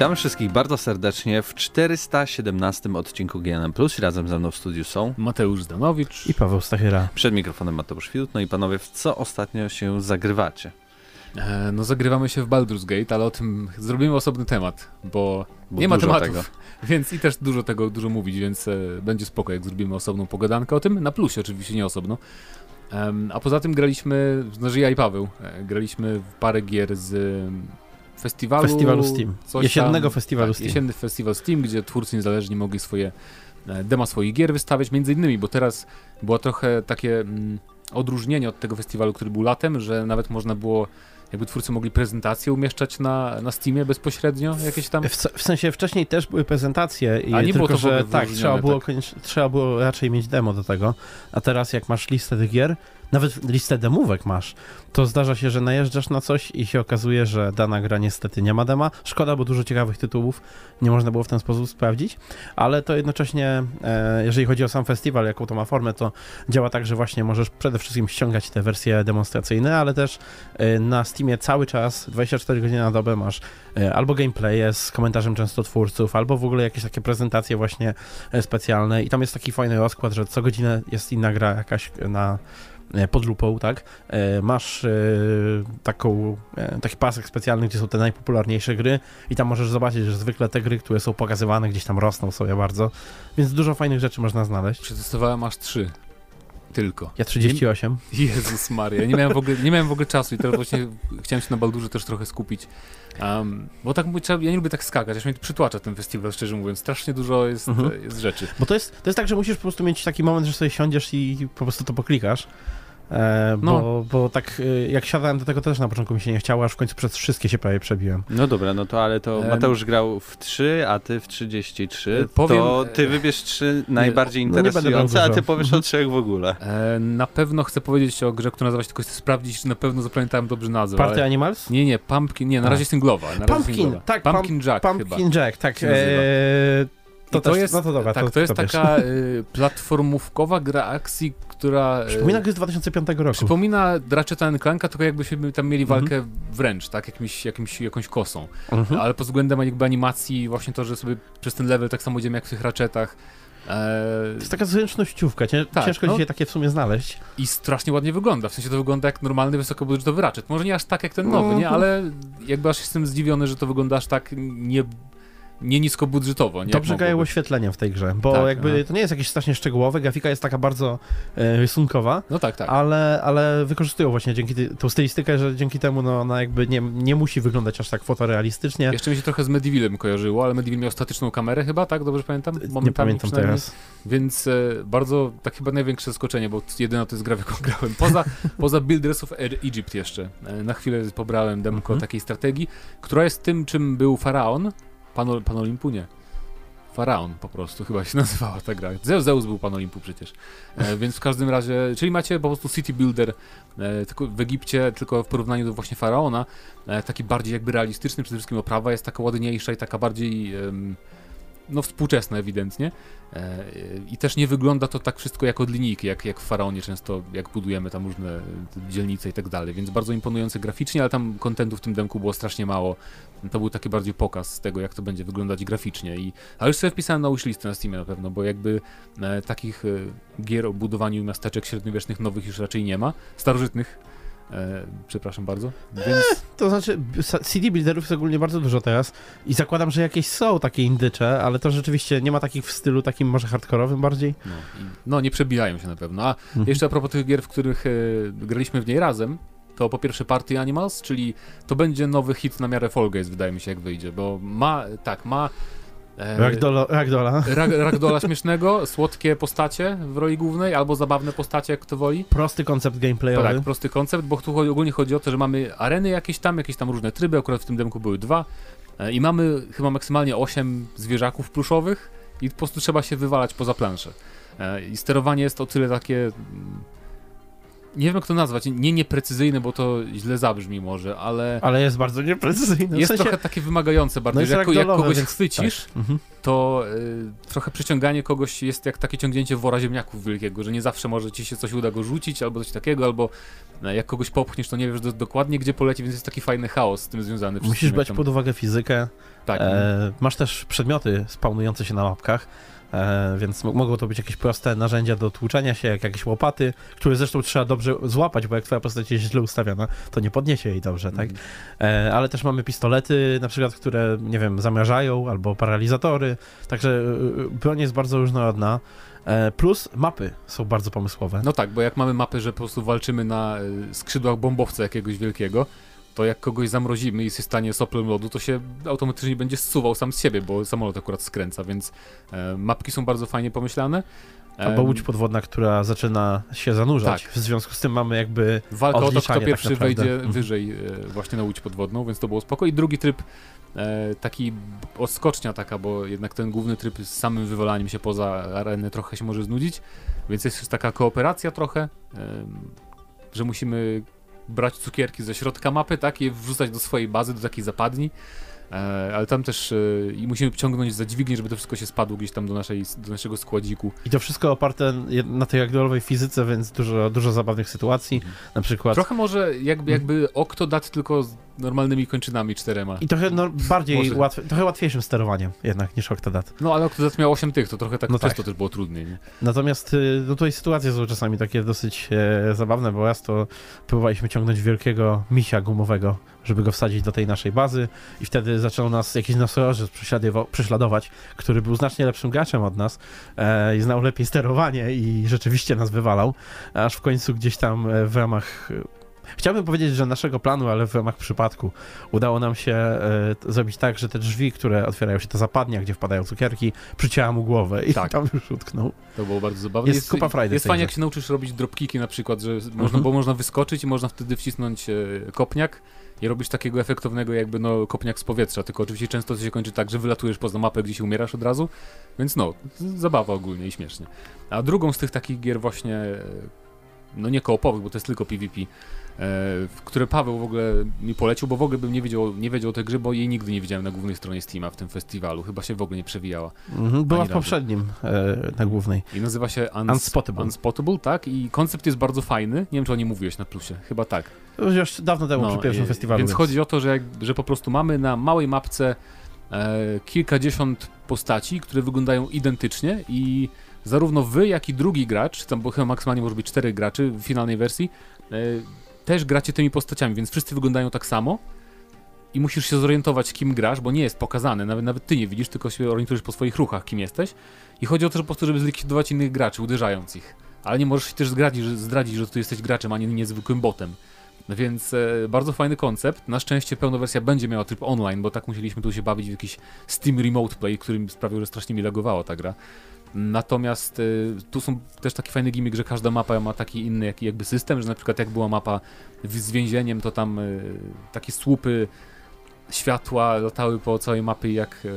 Witamy wszystkich bardzo serdecznie w 417 odcinku GNM+. Razem ze mną w studiu są Mateusz Zdanowicz i Paweł Stachyra. Przed mikrofonem Mateusz Fiut. No i panowie, w co ostatnio się zagrywacie? E, no zagrywamy się w Baldur's Gate, ale o tym zrobimy osobny temat, bo, Bo nie ma dużo tematów, tego. więc i też dużo tego, dużo mówić, więc e, będzie spoko, jak zrobimy osobną pogadankę o tym, na plusie oczywiście, nie osobno. Em, a poza tym graliśmy, znaczy ja i Paweł, e, graliśmy w parę gier z festiwalu... Festiwalu Steam. Jesiennego tam, festiwalu tak, Steam. Jesienny festiwal Steam, gdzie twórcy niezależni mogli swoje e, dema swoich gier wystawiać, między innymi, bo teraz było trochę takie mm, odróżnienie od tego festiwalu, który był latem, że nawet można było, jakby twórcy mogli prezentacje umieszczać na, na Steamie bezpośrednio, jakieś tam... W, w sensie wcześniej też były prezentacje i A nie tylko, było że tak, trzeba było, tak. koniecznie- trzeba było raczej mieć demo do tego, a teraz jak masz listę tych gier, nawet listę demówek masz, to zdarza się, że najeżdżasz na coś i się okazuje, że dana gra niestety nie ma dema. Szkoda, bo dużo ciekawych tytułów nie można było w ten sposób sprawdzić, ale to jednocześnie, e, jeżeli chodzi o sam festiwal, jaką to ma formę, to działa tak, że właśnie możesz przede wszystkim ściągać te wersje demonstracyjne, ale też e, na Steamie cały czas, 24 godziny na dobę masz e, albo gameplaye z komentarzem często twórców, albo w ogóle jakieś takie prezentacje właśnie specjalne i tam jest taki fajny rozkład, że co godzinę jest inna gra jakaś na pod lupą, tak? E, Masz e, taką, e, taki pasek specjalny, gdzie są te najpopularniejsze gry i tam możesz zobaczyć, że zwykle te gry, które są pokazywane gdzieś tam rosną sobie bardzo, więc dużo fajnych rzeczy można znaleźć. Przetestowałem aż trzy. Tylko. Ja 38. Jezus Maria, nie miałem w ogóle, nie miałem w ogóle czasu i teraz właśnie chciałem się na Baldurze też trochę skupić. Um, bo tak mówię, ja nie lubię tak skakać, aż mnie przytłacza ten festiwal, szczerze mówiąc. Strasznie dużo jest, Mhm. jest rzeczy. Bo to jest, to jest tak, że musisz po prostu mieć taki moment, że sobie siądziesz i po prostu to poklikasz. E, bo, No. bo tak e, jak siadałem do tego też na początku mi się nie chciało, aż w końcu przez wszystkie się prawie przebiłem. No dobra, no to ale to. Mateusz grał w 3, a ty w 33. E, powiem- to ty wybierz trzy najbardziej no interesujące, a ty powiesz o Mhm. trzech w ogóle. Na pewno chcę powiedzieć o grze, która nazywa się, tylko chcę sprawdzić, czy na pewno zapamiętałem dobrze nazwę. Party ale... Animals? Nie, nie, Pumpkin, nie, na razie singlowa. Na razie Pumpkin, singlowa. tak, Pumpkin Jack chyba. Pumpkin Jack, tak. się nazywa. To, to też, jest, no to dobra, tak, to, to jest taka y, platformówkowa gra akcji, która... y, Przypomina gry z 2005 roku. Przypomina Ratcheta Clanka, tylko jakbyśmy tam mieli Mhm. walkę wręcz, tak? Jakimś, jakimś, jakąś kosą. Mhm. Ale pod względem jakby animacji, właśnie to, że sobie przez ten level tak samo idziemy jak w tych Ratchetach. E, To jest taka zręcznościówka, cię, Tak, ciężko no. dzisiaj takie w sumie znaleźć. I strasznie ładnie wygląda. W sensie to wygląda jak normalny wysokobudżetowy Ratchet. Może nie aż tak jak ten nowy, nie? Mhm. Ale jakby aż jestem zdziwiony, że to wygląda aż tak nie, nie niskobudżetowo. Nie? Dobrze grają mogłoby. oświetlenie w tej grze, bo Tak, jakby aha. to nie jest jakieś strasznie szczegółowe, grafika jest taka bardzo e, rysunkowa, No tak, tak. ale, ale wykorzystują właśnie dzięki ty- tą stylistykę, że dzięki temu no, ona jakby nie, nie musi wyglądać aż tak fotorealistycznie. Jeszcze mi się trochę z Medivilem kojarzyło, ale Medivil miał statyczną kamerę chyba, tak? Dobrze pamiętam? nie Momentami pamiętam przynajmniej. teraz. Więc e, bardzo, tak chyba największe zaskoczenie, bo jedyna to jest gra, w jaką grałem. Poza, poza Builders of Egypt jeszcze. E, na chwilę pobrałem demko Mhm. takiej strategii, która jest tym, czym był Faraon. Pan, Pan Olimpu nie. Faraon po prostu chyba się nazywała ta gra. Zeus, był Pan Olimpu przecież. E, więc w każdym razie, czyli macie po prostu City Builder e, tylko w Egipcie, tylko w porównaniu do właśnie Faraona, e, taki bardziej jakby realistyczny, przede wszystkim oprawa jest taka ładniejsza i taka bardziej em, no współczesna ewidentnie. E, I też nie wygląda to tak wszystko jak od linijki, jak, jak w Faraonie często, jak budujemy tam różne e, dzielnice i tak dalej, więc bardzo imponujące graficznie, ale tam kontentu w tym demku było strasznie mało. To był taki bardziej pokaz tego, jak to będzie wyglądać graficznie. I, ale już sobie wpisałem na wishlistę na Steamie na pewno, bo jakby e, takich gier o budowaniu miasteczek średniowiecznych nowych już raczej nie ma. Starożytnych, e, przepraszam bardzo. Więc To znaczy, CD builderów jest ogólnie bardzo dużo teraz i zakładam, że jakieś są takie indycze, ale to rzeczywiście nie ma takich w stylu takim może hardkorowym bardziej. no, no nie przebijają się na pewno. A Mhm. Jeszcze a propos tych gier, w których e, graliśmy w niej razem, to po pierwsze Party Animals, czyli to będzie nowy hit na miarę Fall Guys, wydaje mi się, jak wyjdzie, bo ma, tak, ma Ragdola, Ragdola. rag, ragdola śmiesznego, słodkie postacie w roli głównej, albo zabawne postacie, jak kto woli. Prosty koncept gameplayowy. Tak, prosty koncept, bo tu ogólnie chodzi o to, że mamy areny jakieś tam, jakieś tam różne tryby, akurat w tym demku były dwa e, i mamy chyba maksymalnie 8 zwierzaków pluszowych i po prostu trzeba się wywalać poza planszę. E, I sterowanie jest o tyle takie... nie wiem jak to nazwać, nie nieprecyzyjne, bo to źle zabrzmi może, ale Ale jest bardzo nieprecyzyjny. jest w sensie, trochę takie wymagające bardzo, No jak, jak kogoś więc- chwycisz, Mhm. to y, trochę przyciąganie kogoś jest jak takie ciągnięcie wora ziemniaków wielkiego, że nie zawsze może ci się coś uda go rzucić albo coś takiego, albo e, jak kogoś popchniesz, to nie wiesz do, dokładnie gdzie poleci, więc jest taki fajny chaos z tym związany. Musisz brać tam- pod uwagę fizykę. Tak, E, masz też przedmioty spawnujące się na mapkach, więc m- mogą to być jakieś proste narzędzia do tłuczenia się, jak jakieś łopaty, które zresztą trzeba dobrze złapać, bo jak twoja postać jest źle ustawiona, to nie podniesie jej dobrze, tak? Mhm. E, ale też mamy pistolety, na przykład, które, nie wiem, zamierzają, albo paralizatory, także e, broń jest bardzo różnorodna. E, plus mapy są bardzo pomysłowe. No tak, bo jak mamy mapę, że po prostu walczymy na skrzydłach bombowca jakiegoś wielkiego, to jak kogoś zamrozimy i jest w stanie soplem lodu, to się automatycznie będzie zsuwał sam z siebie, bo samolot akurat skręca, więc e, mapki są bardzo fajnie pomyślane. Albo łódź podwodna, która zaczyna się zanurzać. Tak. W związku z tym mamy jakby Walka o to, kto tak pierwszy naprawdę. wejdzie Mhm. wyżej e, właśnie na łódź podwodną, więc to było spoko. I drugi tryb, e, taki odskocznia taka, bo jednak ten główny tryb z samym wywalaniem się poza arenę trochę się może znudzić, więc jest już taka kooperacja trochę, że musimy brać cukierki ze środka mapy, tak, i wrzucać do swojej bazy, do takiej zapadni. E, ale tam też e, i musimy ciągnąć za dźwignię, żeby to wszystko się spadło gdzieś tam do, naszej, do naszego składziku. I to wszystko oparte na tej ragdollowej fizyce, więc dużo, dużo zabawnych sytuacji. Mhm. Na przykład. Trochę może jakby, jakby Octodad tylko z normalnymi kończynami czterema. I trochę no, bardziej łatwe, trochę łatwiejszym sterowaniem jednak niż Octodad. No ale Octodad miał 8 tych, to trochę tak No przez tak. to też było trudniej, nie? Natomiast y, no tutaj sytuacje są czasami takie dosyć e, zabawne, bo raz to próbowaliśmy ciągnąć wielkiego misia gumowego, żeby go wsadzić do tej naszej bazy i wtedy zaczął nas jakiś nosorożec prześladowa- prześladować, który był znacznie lepszym graczem od nas e, i znał lepiej sterowanie i rzeczywiście nas wywalał, aż w końcu gdzieś tam e, w ramach e, Chciałbym powiedzieć, że naszego planu, ale w ramach przypadku udało nam się t- zrobić tak, że te drzwi, które otwierają się, ta zapadnia, gdzie wpadają cukierki, przycięła mu głowę i Tak. tam już utknął. To było bardzo zabawne. Jest kupa frajdy Jest fajnie, jak się nauczysz robić dropkiki na przykład, że można, Mhm. bo można wyskoczyć i można wtedy wcisnąć e, kopniak i robisz takiego efektownego jakby no kopniak z powietrza, tylko oczywiście często to się kończy tak, że wylatujesz poza mapę, gdzie się umierasz od razu, więc no, zabawa ogólnie i śmiesznie. A drugą z tych takich gier właśnie, e, no nie koopowych, bo to jest tylko PvP, które Paweł w ogóle mi polecił, bo w ogóle bym nie wiedział, nie wiedział o tej gry, bo jej nigdy nie widziałem na głównej stronie Steama w tym festiwalu, chyba się w ogóle nie przewijała. Mhm, była w razu. poprzednim, e, na głównej. I nazywa się Uns- Unspottable. Unspottable, tak? I koncept jest bardzo fajny. Nie wiem, czy o nim mówiłeś na plusie. Chyba tak. Już dawno temu przy pierwszym festiwalu. Więc chodzi o to, że, jak, że po prostu mamy na małej mapce e, kilkadziesiąt postaci, które wyglądają identycznie i zarówno wy, jak i drugi gracz, tam bo chyba maksymalnie może być czterech graczy w finalnej wersji, e, też gracie tymi postaciami, więc wszyscy wyglądają tak samo. I musisz się zorientować, kim grasz, bo nie jest pokazane. Nawet, nawet ty nie widzisz, tylko się orientujesz po swoich ruchach, kim jesteś. I chodzi o to, że po prostu, żeby zlikwidować innych graczy, uderzając ich. Ale nie możesz się też zdradzić, że, zdradzić, że ty jesteś graczem, a nie niezwykłym botem. Więc e, bardzo fajny koncept. Na szczęście pełna wersja będzie miała tryb online, bo tak musieliśmy tu się bawić w jakiś Steam Remote Play, który sprawił, że strasznie mi lagowało ta gra. Natomiast e, tu są też taki fajny gimmick, że każda mapa ma taki inny jakby system, że na przykład jak była mapa z więzieniem, to tam e, takie słupy światła latały po całej mapie jak e,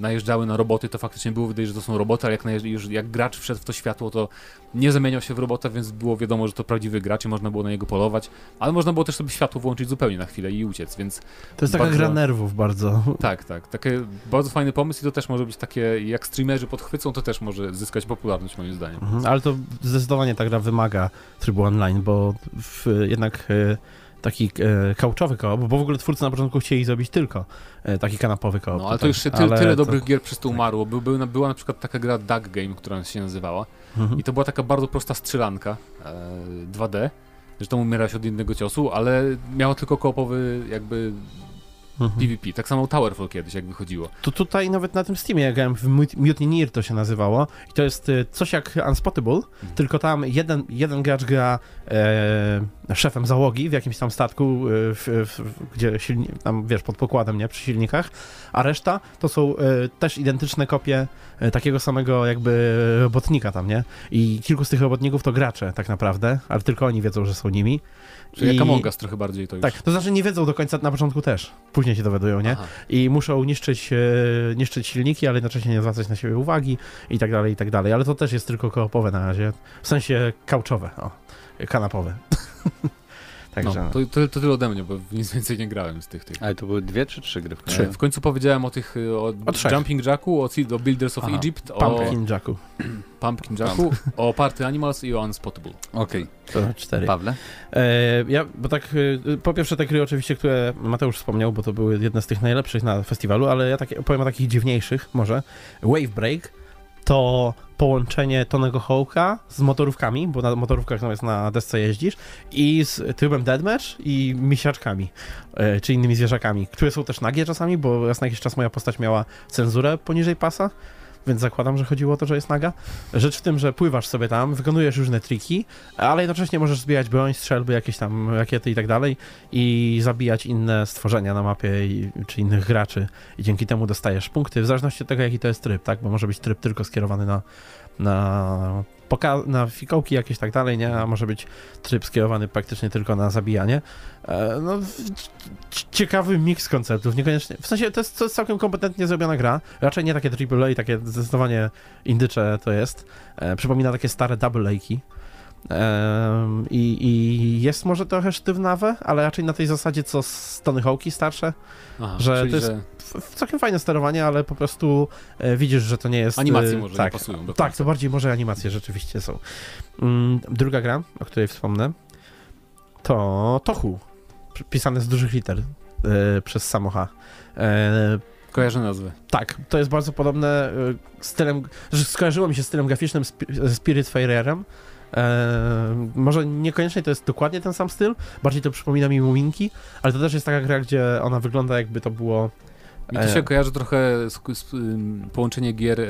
najeżdżały na roboty, to faktycznie było widać, że to są roboty, ale jak, już, jak gracz wszedł w to światło, to nie zamieniał się w robota, więc było wiadomo, że to prawdziwy gracz i można było na niego polować, ale można było też sobie światło włączyć zupełnie na chwilę i uciec, więc To jest taka bardzo- gra nerwów bardzo. tak, tak, taki bardzo fajny pomysł i to też może być takie, jak streamerzy podchwycą, to też może zyskać popularność moim zdaniem. Mhm, Ale to zdecydowanie ta gra wymaga trybu online, bo w, jednak e, taki e, couchowy koop, bo w ogóle twórcy na początku chcieli zrobić tylko e, taki kanapowy koop. No ale to już się ty, Ale tyle to- dobrych gier przez to umarło. Był, był, była na przykład taka gra Duck Game, która się nazywała Mhm. i to była taka bardzo prosta strzelanka e, 2D, że tam umierałeś od jednego ciosu, ale miała tylko koopowy jakby Mhm. PvP. Tak samo Towerfall kiedyś jak wychodziło. To tutaj nawet na tym Steamie ja grałem w Mut- Mutineer to się nazywało i to jest e, coś jak Unspottable, tylko tam jeden, jeden gracz gra e, szefem załogi w jakimś tam statku, e, w, w, gdzie silni, tam wiesz, pod pokładem, nie, przy silnikach, a reszta to są e, też identyczne kopie e, takiego samego jakby robotnika tam, nie? I kilku z tych robotników to gracze tak naprawdę, ale tylko oni wiedzą, że są nimi. Czyli I- jak Among Us trochę bardziej to już. Tak, to znaczy nie wiedzą do końca na początku też. Później później się dowiadują, nie? Aha. I muszą niszczyć, e, niszczyć silniki, ale jednocześnie nie zwracać na siebie uwagi i tak dalej, i tak dalej. Ale to też jest tylko koopowe na razie, w sensie kauczowe, o, kanapowe. Także... No, to, to, to tyle ode mnie, bo nic więcej nie grałem z tych tych. Ale to były dwie czy trzy gry w końcu? Trzy. W końcu powiedziałem o tych, y, o, O. Jumping Jacku, o, o Builders of Aha. Egypt, o Pumpkin Jacku. Pumpkin Jacku, o Party Animals i o Unspottable. Okej, To cztery. Pawle? E, ja, bo tak, e, po pierwsze te gry oczywiście, które Mateusz wspomniał, bo to były jedne z tych najlepszych na festiwalu, ale ja takie, powiem o takich dziwniejszych może. Wave Break to połączenie Tonego Hawka z motorówkami, bo na motorówkach zamiast na desce jeździsz, i z trybem Deathmatch i misiaczkami, e, czy innymi zwierzakami, które są też nagie czasami, bo raz na jakiś czas moja postać miała cenzurę poniżej pasa, więc zakładam, że chodziło o to, że jest naga. Rzecz w tym, że pływasz sobie tam, wykonujesz różne triki, ale jednocześnie możesz zbijać broń, strzelby, jakieś tam rakiety i tak dalej i zabijać inne stworzenia na mapie i, czy innych graczy i dzięki temu dostajesz punkty, w zależności od tego, jaki to jest tryb, tak? Bo może być tryb tylko skierowany na, na, poka- na fikołki jakieś tak dalej, nie? A może być tryb skierowany praktycznie tylko na zabijanie. E, no, ciekawy miks konceptów, niekoniecznie, w sensie to jest, to jest całkiem kompetentnie zrobiona gra, raczej nie takie AAA, takie zdecydowanie indycze to jest, e, przypomina takie stare double. Em, i, I jest może trochę sztywnawe, ale raczej na tej zasadzie co z Tony Hawk'i starsze. Aha, Że to jest- że całkiem fajne sterowanie, ale po prostu e, widzisz, że to nie jest... animacje e, może tak, nie pasują do tak, to bardziej może animacje rzeczywiście są. Mm, druga gra, o której wspomnę, to Tohu, pisane z dużych liter e, przez Samocha. Kojarzę nazwę. tak, to jest bardzo podobne stylem, że skojarzyło mi się stylem graficznym ze Spirit Fairerem. E, może niekoniecznie to jest dokładnie ten sam styl, bardziej to przypomina mi Muminki, ale to też jest taka gra, gdzie ona wygląda jakby to było... Mi to E. się kojarzy trochę z, z połączenie gier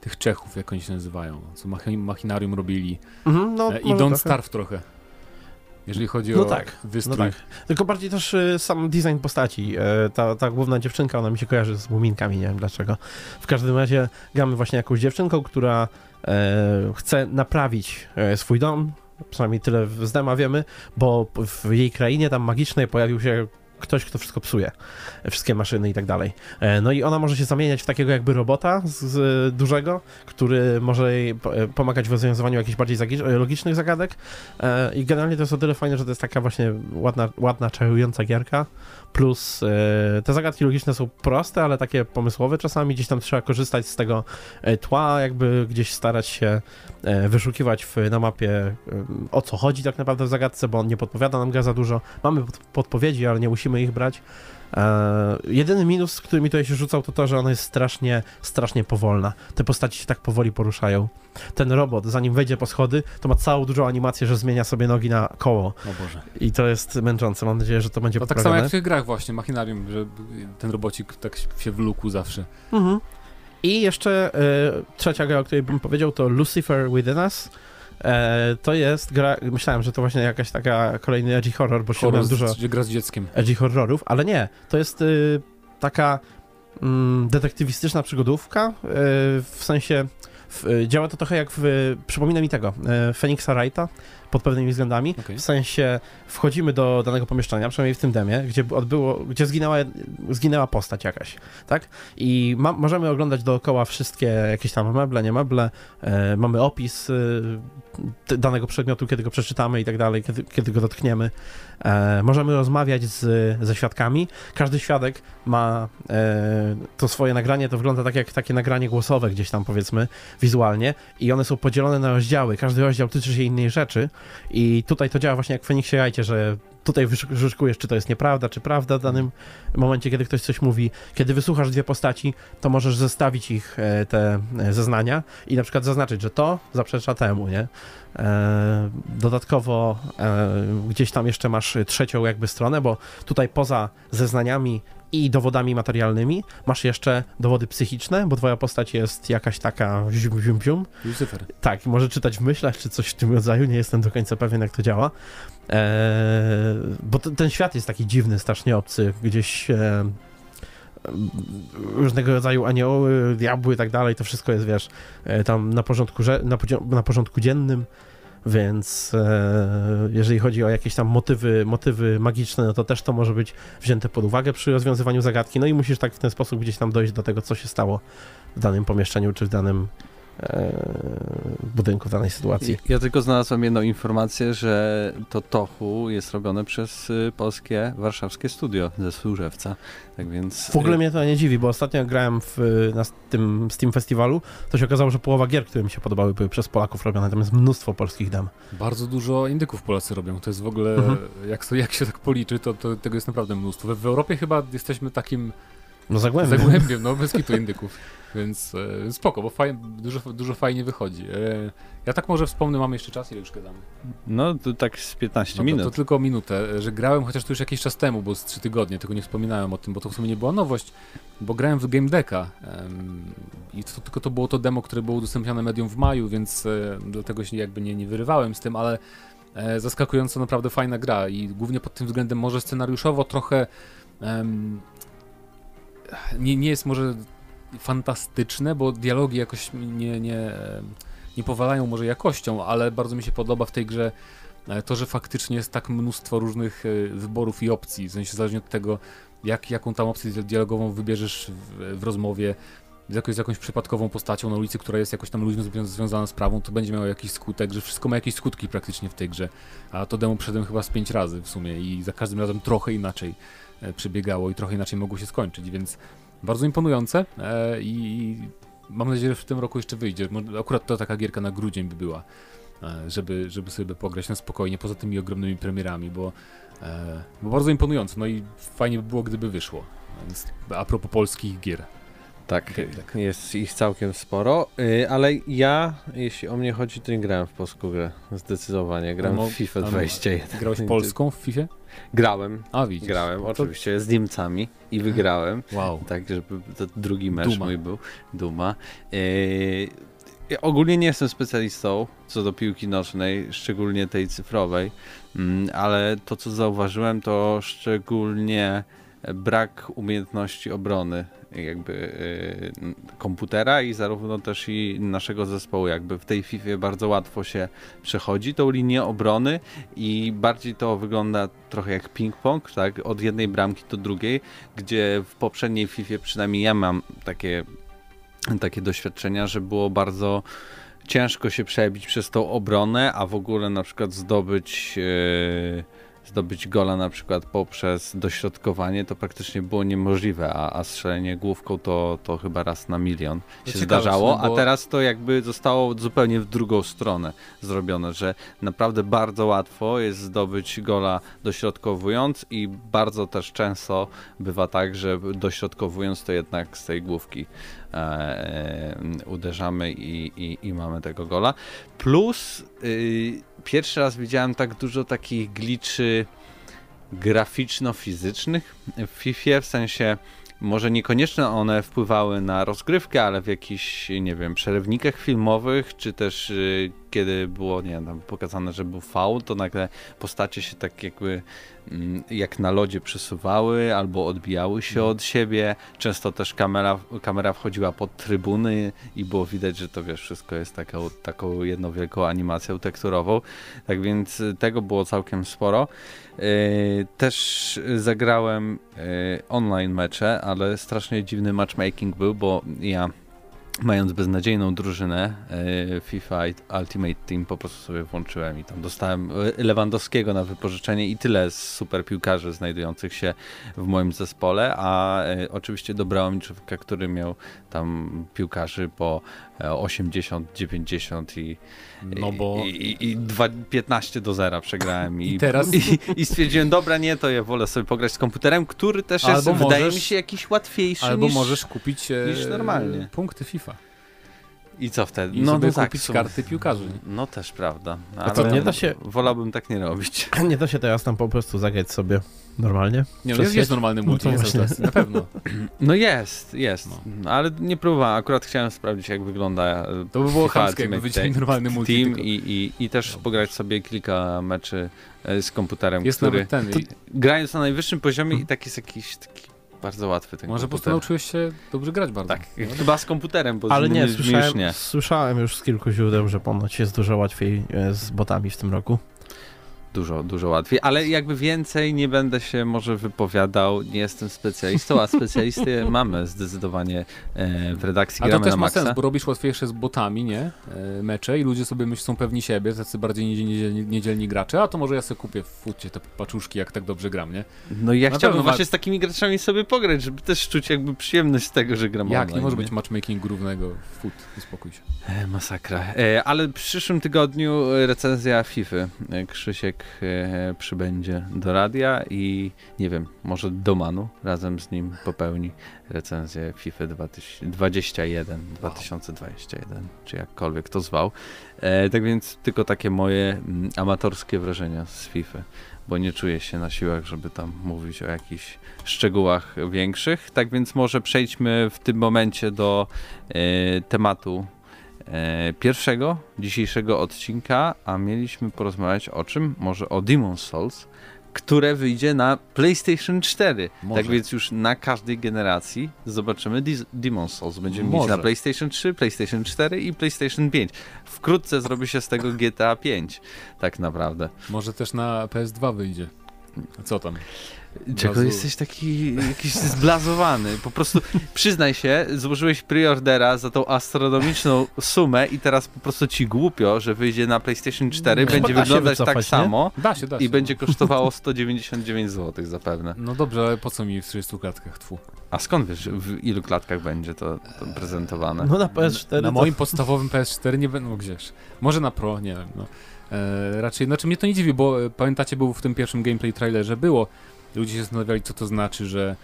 tych Czechów, jak oni się nazywają, co Machi- Machinarium robili. Mhm, no, E, I Don't trochę. Starve trochę. Jeżeli chodzi No o tak, wystrój. No tak. Tylko bardziej też y, sam design postaci. E, ta, ta główna dziewczynka, ona mi się kojarzy z muminkami, nie wiem dlaczego. W każdym razie gramy właśnie jakąś dziewczynką, która e, chce naprawić e, swój dom. Przynajmniej tyle z dema wiemy, bo w jej krainie tam magicznej pojawił się ktoś, kto wszystko psuje. Wszystkie maszyny i tak dalej. E, No i ona może się zamieniać w takiego jakby robota z, z dużego, który może jej e, pomagać w rozwiązywaniu jakichś bardziej zagi- logicznych zagadek. E, I generalnie to jest o tyle fajne, że to jest taka właśnie ładna, ładna czarująca gierka. Plus e, te zagadki logiczne są proste, ale takie pomysłowe czasami. Gdzieś tam trzeba korzystać z tego e, tła, jakby gdzieś starać się e, wyszukiwać w, na mapie e, o co chodzi tak naprawdę w zagadce, bo on nie podpowiada nam gra za dużo. Mamy pod, podpowiedzi, ale nie musimy ich brać. E, jedyny minus, który mi tutaj się rzucał, to to, że ona jest strasznie, strasznie powolna. Te postaci się tak powoli poruszają. Ten robot, zanim wejdzie po schody, to ma całą dużą animację, że zmienia sobie nogi na koło. O Boże. I to jest męczące. Mam nadzieję, że to będzie To tak samo jak w tych grach właśnie, Machinarium, że ten robocik tak się wlókł zawsze. Mhm. I jeszcze e, trzecia gra, o której bym powiedział, to Lucifer Within Us. E, to jest gra, myślałem, że to właśnie jakaś taka kolejny edgy horror, bo się Horror, dużo gra z dzieckiem. edgy horrorów, ale nie, to jest y, taka mm, detektywistyczna przygodówka, y, w sensie w, y, działa to trochę jak w, przypomina mi tego, y, Phoenixa Wrighta pod pewnymi względami, Okej. w sensie wchodzimy do danego pomieszczenia, przynajmniej w tym demie, gdzie odbyło, gdzie zginęła, zginęła postać jakaś, tak? I ma, możemy oglądać dookoła wszystkie jakieś tam meble, nie meble, e, mamy opis t- danego przedmiotu, kiedy go przeczytamy i tak dalej, kiedy, kiedy go dotkniemy. E, możemy rozmawiać z, ze świadkami. Każdy świadek ma e, to swoje nagranie, to wygląda tak jak takie nagranie głosowe gdzieś tam powiedzmy, wizualnie i one są podzielone na rozdziały. Każdy rozdział tyczy się innej rzeczy i tutaj to działa właśnie jak w Feniksie Rajcie, że tutaj wyszuk- wyszukujesz, czy to jest nieprawda, czy prawda w danym momencie, kiedy ktoś coś mówi. Kiedy wysłuchasz dwie postaci, to możesz zestawić ich, e, te e, zeznania i na przykład zaznaczyć, że to zaprzecza temu, nie? E, dodatkowo gdzieś tam jeszcze masz trzecią jakby stronę, bo tutaj poza zeznaniami i dowodami materialnymi masz jeszcze dowody psychiczne, bo twoja postać jest jakaś taka zium, zium, zium. Lucifer. Tak, może czytać w myślach, czy coś w tym rodzaju, nie jestem do końca pewien, jak to działa. Eee, bo t- ten świat jest taki dziwny, strasznie obcy, gdzieś e, różnego rodzaju anioły, diabły i tak dalej, to wszystko jest, wiesz, e, tam na porządku, na, na porządku dziennym. Więc e, jeżeli chodzi o jakieś tam motywy, motywy magiczne, no to też to może być wzięte pod uwagę przy rozwiązywaniu zagadki. No i musisz tak w ten sposób gdzieś tam dojść do tego, co się stało w danym pomieszczeniu czy w danym budynku, w danej sytuacji. Ja tylko znalazłem jedną informację, że to Tochu jest robione przez y, polskie warszawskie studio ze Służewca. Tak więc. W ogóle y, mnie to nie dziwi, bo ostatnio jak grałem w, na s- tym Steam Festiwalu, to się okazało, że połowa gier, które mi się podobały, były przez Polaków robione. Tam jest mnóstwo polskich dem. Bardzo dużo indyków Polacy robią. To jest w ogóle, Mhm. jak, to, jak się tak policzy, to, to tego jest naprawdę mnóstwo. W, w Europie chyba jesteśmy takim No zagłębie. zagłębiem, no bez kitu indyków. Więc e, spoko, bo faj, dużo, dużo fajnie wychodzi. E, ja tak może wspomnę, mamy jeszcze czas, ile już gadamy? No, to tak z 15 Dobra, minut. To tylko minutę, że grałem chociaż to już jakiś czas temu, bo z trzy tygodnie, tylko nie wspominałem o tym, bo to w sumie nie była nowość, bo grałem w Game Decka em, i to, tylko to było to demo, które było udostępnione medium w maju, więc e, dlatego się jakby nie, nie wyrywałem z tym, ale e, zaskakująco naprawdę fajna gra i głównie pod tym względem może scenariuszowo trochę nie, nie jest może fantastyczne, bo dialogi jakoś nie, nie, nie powalają może jakością, ale bardzo mi się podoba w tej grze e, to, że faktycznie jest tak mnóstwo różnych e, wyborów i opcji, w sensie zależnie od tego, jak, jaką tam opcję dialogową wybierzesz w, w rozmowie z jakąś, z jakąś przypadkową postacią na ulicy, która jest jakoś tam luźno zwią- związana z prawą, to będzie miało jakiś skutek, że wszystko ma jakieś skutki praktycznie w tej grze. A to demo przeszedłem chyba z pięć razy w sumie i za każdym razem trochę inaczej przebiegało i trochę inaczej mogło się skończyć, więc bardzo imponujące e, i, mam nadzieję, że w tym roku jeszcze wyjdzie. Akurat to taka gierka na grudzień by była, e, żeby, żeby sobie pograć na spokojnie, poza tymi ogromnymi premierami, bo, e, bo bardzo imponujące, no i fajnie by było, gdyby wyszło. Więc a propos polskich gier. Tak, tak. jest ich całkiem sporo, y, ale ja, jeśli o mnie chodzi, to nie grałem w polską grę, zdecydowanie. Grałem No, w FIFA ale 21. Grałeś polską w FIFA? Grałem, A widzisz. grałem, No to- oczywiście, z Niemcami i wygrałem. Wow. Tak, żeby to drugi mecz Duma. mój był. Duma. Yy, ja ogólnie nie jestem specjalistą co do piłki nożnej, szczególnie tej cyfrowej, mm, ale to co zauważyłem to szczególnie brak umiejętności obrony jakby yy, komputera i zarówno też i naszego zespołu. Jakby w tej FIFA bardzo łatwo się przechodzi tą linię obrony i bardziej to wygląda trochę jak ping-pong, tak, od jednej bramki do drugiej, gdzie w poprzedniej FIFA przynajmniej ja mam takie, takie doświadczenia, że było bardzo ciężko się przebić przez tą obronę, a w ogóle na przykład zdobyć e, zdobyć gola na przykład poprzez dośrodkowanie to praktycznie było niemożliwe, a, a strzelenie główką to, to chyba raz na milion się ciekawe w zdarzało, a teraz to jakby zostało zupełnie w drugą stronę zrobione, że naprawdę bardzo łatwo jest zdobyć gola dośrodkowując i bardzo też często bywa tak, że dośrodkowując to jednak z tej główki e, e, uderzamy i, i, i mamy tego gola. Plus y, pierwszy raz widziałem tak dużo takich gliczy graficzno-fizycznych w FIFA, w sensie może niekoniecznie one wpływały na rozgrywkę, ale w jakichś, nie wiem, przerywnikach filmowych, czy też y, kiedy było, nie wiem, pokazane, że był faul, to nagle postacie się tak jakby jak na lodzie przesuwały albo odbijały się Mhm. od siebie. Często też kamera, kamera wchodziła pod trybuny i było widać, że to wiesz, wszystko jest taką, taką jedną wielką animacją tekturową. Tak więc y, tego było całkiem sporo. Yy, Też zagrałem yy, online mecze, ale strasznie dziwny matchmaking był, bo ja mając beznadziejną drużynę yy, FIFA Ultimate Team po prostu sobie włączyłem i tam dostałem Lewandowskiego na wypożyczenie i tyle super piłkarzy znajdujących się w moim zespole, a yy, oczywiście dobrałem człowieka, który miał tam piłkarzy po e, 80, 90 i No bo i, i, i dwa, 15 do 0 przegrałem i, I teraz- i, i stwierdziłem, dobra, nie, to ja wolę sobie pograć z komputerem, który też Albo jest, wydaje możesz- mi się, jakiś łatwiejszy albo niż... możesz kupić e, niż normalnie. punkty FIFA I co wtedy? i no, sobie no tak, kupić karty piłkarzy. No też prawda. A to nie da się- Wolałbym tak nie robić. Nie da się teraz tam po prostu zagrać sobie normalnie. Nie, no jest, jest normalny No multi, to jest na pewno. No jest, jest. No. Ale nie próbowałem. Akurat chciałem sprawdzić, jak wygląda e, To by było chamskie, jakby Team. normalny multi. Team tylko. i, i, i też Dobrze. pograć sobie kilka meczy e, z komputerem, Jest który nawet ten. to- grając na najwyższym poziomie Mhm. i tak jest jakiś taki bardzo łatwy ten Może po prostu nauczyłeś się dobrze grać bardzo. Tak, chyba z komputerem, bo Ale z nie, innymi już słyszałem, nie. słyszałem już z kilku źródeł, że ponoć jest dużo łatwiej e, z botami w tym roku. Dużo, dużo łatwiej, ale jakby więcej nie będę się może wypowiadał, nie jestem specjalistą, a specjalisty mamy zdecydowanie e, w redakcji A to Gramy też ma sens, bo robisz łatwiejsze z botami, nie? E, mecze i ludzie sobie myślą, są pewni siebie, tacy bardziej niedzielni, gracze, a to może ja sobie kupię w fucie te paczuszki, jak tak dobrze gram, nie? No i ja Na chciałbym właśnie ma- z takimi graczami sobie pograć, żeby też czuć jakby przyjemność z tego, że gram Jak? online. Nie może być matchmaking równego w fut, uspokój się. E, masakra. Ale w przyszłym tygodniu recenzja FIFA. Krzysiek przybędzie do radia i nie wiem, może do Manu razem z nim popełni recenzję FIFA 2021, 2021, czy jakkolwiek to zwał. E, tak więc tylko takie moje mm, amatorskie wrażenia z FIFA, bo nie czuję się na siłach, żeby tam mówić o jakichś szczegółach większych. Tak więc może przejdźmy w tym momencie do e, tematu e, pierwszego dzisiejszego odcinka, a mieliśmy porozmawiać o czym? Może o Demon's Souls, które wyjdzie na PlayStation 4. Może. Tak więc już na każdej generacji zobaczymy Demon's Souls. Będziemy mieć Może. na PlayStation 3, PlayStation 4 i PlayStation 5. Wkrótce zrobi się z tego GTA 5, tak naprawdę. Może też na PS2 wyjdzie. Co tam? Czego jesteś taki jakiś zblazowany? Po prostu przyznaj się, złożyłeś preordera za tą astronomiczną sumę i teraz po prostu ci głupio, że wyjdzie na PlayStation 4, Nie. będzie wyglądać tak wycofać, nie? samo Da się, da się. i będzie kosztowało 199 zł zapewne. No dobrze, ale po co mi w 30 klatkach? Tfu. A skąd wiesz, w ilu klatkach będzie to, to prezentowane? No na PS4 Na to... moim podstawowym PS4 nie będą, no gdzież. Może na Pro, nie wiem, no. E, raczej, znaczy mnie to nie dziwi, bo e, pamiętacie, był w tym pierwszym gameplay trailerze, było, ludzie się zastanawiali, co to znaczy, że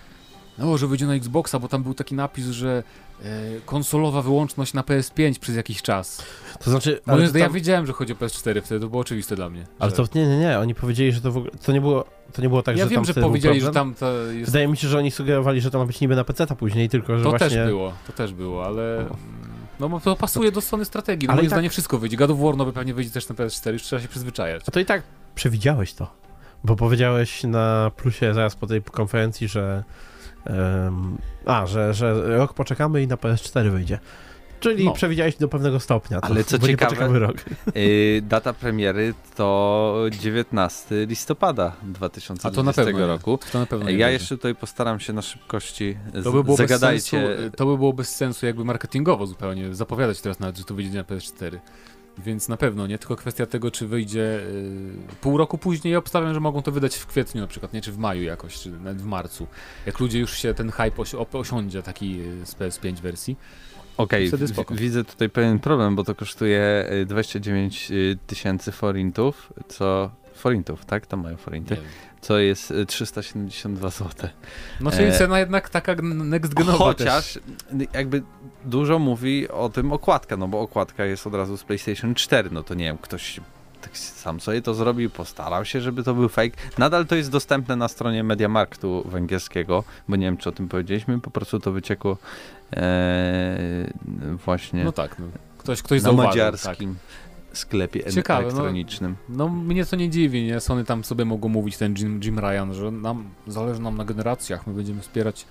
no, że wyjdzie na Xboxa, bo tam był taki napis, że e, konsolowa wyłączność na PS5 przez jakiś czas. To znaczy... Ale Ale, to to ja tam, wiedziałem, że chodzi o PS4, wtedy to było oczywiste dla mnie. ale że... to nie, nie, nie, oni powiedzieli, że to w ogóle... To nie było, to nie było tak, ja że wiem, tam że powiedzieli, że tam to jest... Wydaje mi się, że oni sugerowali, że to ma być niby na PC później, tylko że To właśnie... też było, to też było, ale... O. No bo to pasuje do strony strategii. No, Ale moim tak- zdaniem wszystko wyjdzie. God of War nowy pewnie wyjdzie też na PS4, już trzeba się przyzwyczajać. A to i tak przewidziałeś to. Bo powiedziałeś na plusie zaraz po tej konferencji, że. em, a, że, że rok poczekamy i na PS4 wyjdzie. Czyli No. przewidziałeś do pewnego stopnia. To, Ale co ciekawe- rok. Yy, data premiery to 19 listopada A 2020 to na pewno nie. roku. To na pewno Ja będzie. jeszcze tutaj postaram się na szybkości z- To by było zagadajcie. Bez sensu, to by było bez sensu jakby marketingowo zupełnie zapowiadać teraz nawet, że to wyjdzie na PS4. Więc na pewno nie, tylko kwestia tego, czy wyjdzie y, pół roku później. Ja obstawiam, że mogą to wydać w kwietniu na przykład, nie, czy w maju jakoś, czy nawet w marcu. Jak ludzie już się ten hype osi osiądzie taki y, z PS5 wersji. Okej, spoko. widzę tutaj pewien problem, bo to kosztuje y, 29 y, tysięcy forintów, co... Forintów, tak? Tam mają forinty. Co jest y, 372 zł. No czyli E, cena jednak taka next genowa Chociaż też. jakby dużo mówi o tym okładka, no bo okładka jest od razu z PlayStation 4, no to nie wiem, ktoś tak sam sobie to zrobił, postarał się, żeby to był fake. Nadal to jest dostępne na stronie Mediamarktu węgierskiego, bo nie wiem, czy o tym powiedzieliśmy, po prostu to wyciekło e, właśnie No tak, no. Ktoś, ktoś na zauważył. Tak. madziarskim sklepie en- Ciekawe, no. elektronicznym. No mnie to nie dziwi, nie? Sony tam sobie mogą mówić, ten Jim, Jim Ryan, że nam zależy nam na generacjach, my będziemy wspierać